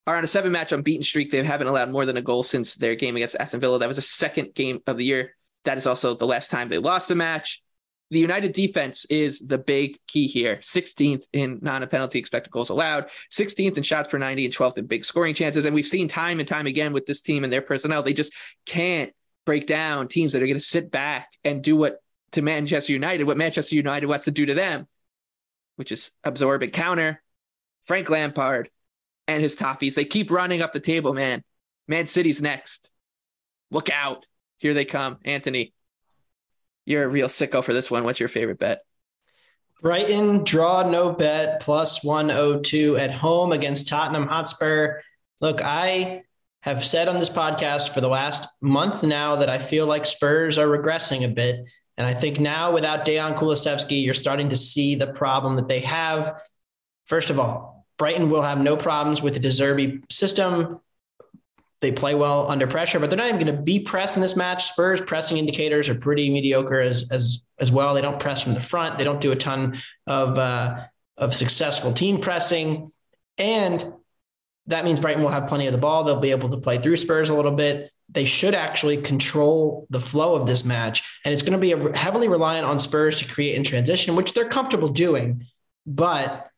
are on a seven match unbeaten streak. They haven't allowed more than a goal since their game against Aston Villa. That was the second game of the year. That is also the last time they lost a match the United defense is the big key here. 16th in non penalty expected goals allowed, 16th in shots per 90, and 12th in big scoring chances. And we've seen time and time again with this team and their personnel, they just can't break down teams that are going to sit back and do what to Manchester United, what Manchester United wants to do to them, which is absorb and counter. Frank Lampard and his Toffees, they keep running up the table, man. Man City's next. Look out. Here they come. Anthony, you're a real sicko for this one. What's your favorite bet? Brighton draw no bet plus 102 at home against Tottenham Hotspur. Look, I have said on this podcast for the last month now that I feel like Spurs are regressing a bit. And I think now without Dejan Kulusevski, you're starting to see the problem that they have. First of all, Brighton will have no problems with the De Zerbi system. They play well under pressure, but they're not even going to be pressed in this match. Spurs pressing indicators are pretty mediocre as as as well. They don't press from the front. They don't do a ton of uh, of successful team pressing, and that means Brighton will have plenty of the ball. They'll be able to play through Spurs a little bit. They should actually control the flow of this match, and it's going to be heavily reliant on Spurs to create in transition, which they're comfortable doing. But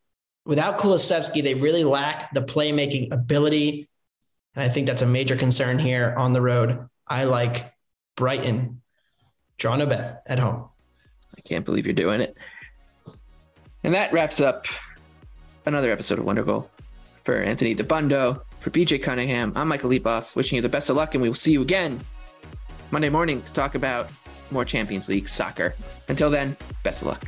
without Kulusevski, they really lack the playmaking ability and I think that's a major concern here on the road. I like Brighton, draw no bet at home. I can't believe you're doing it. And that wraps up another episode of Wonder Goal. For Anthony Dabbundo, for BJ Cunningham, I'm Michael Leboff, wishing you the best of luck, and we will see you again Monday morning to talk about more Champions League soccer. Until then, best of luck.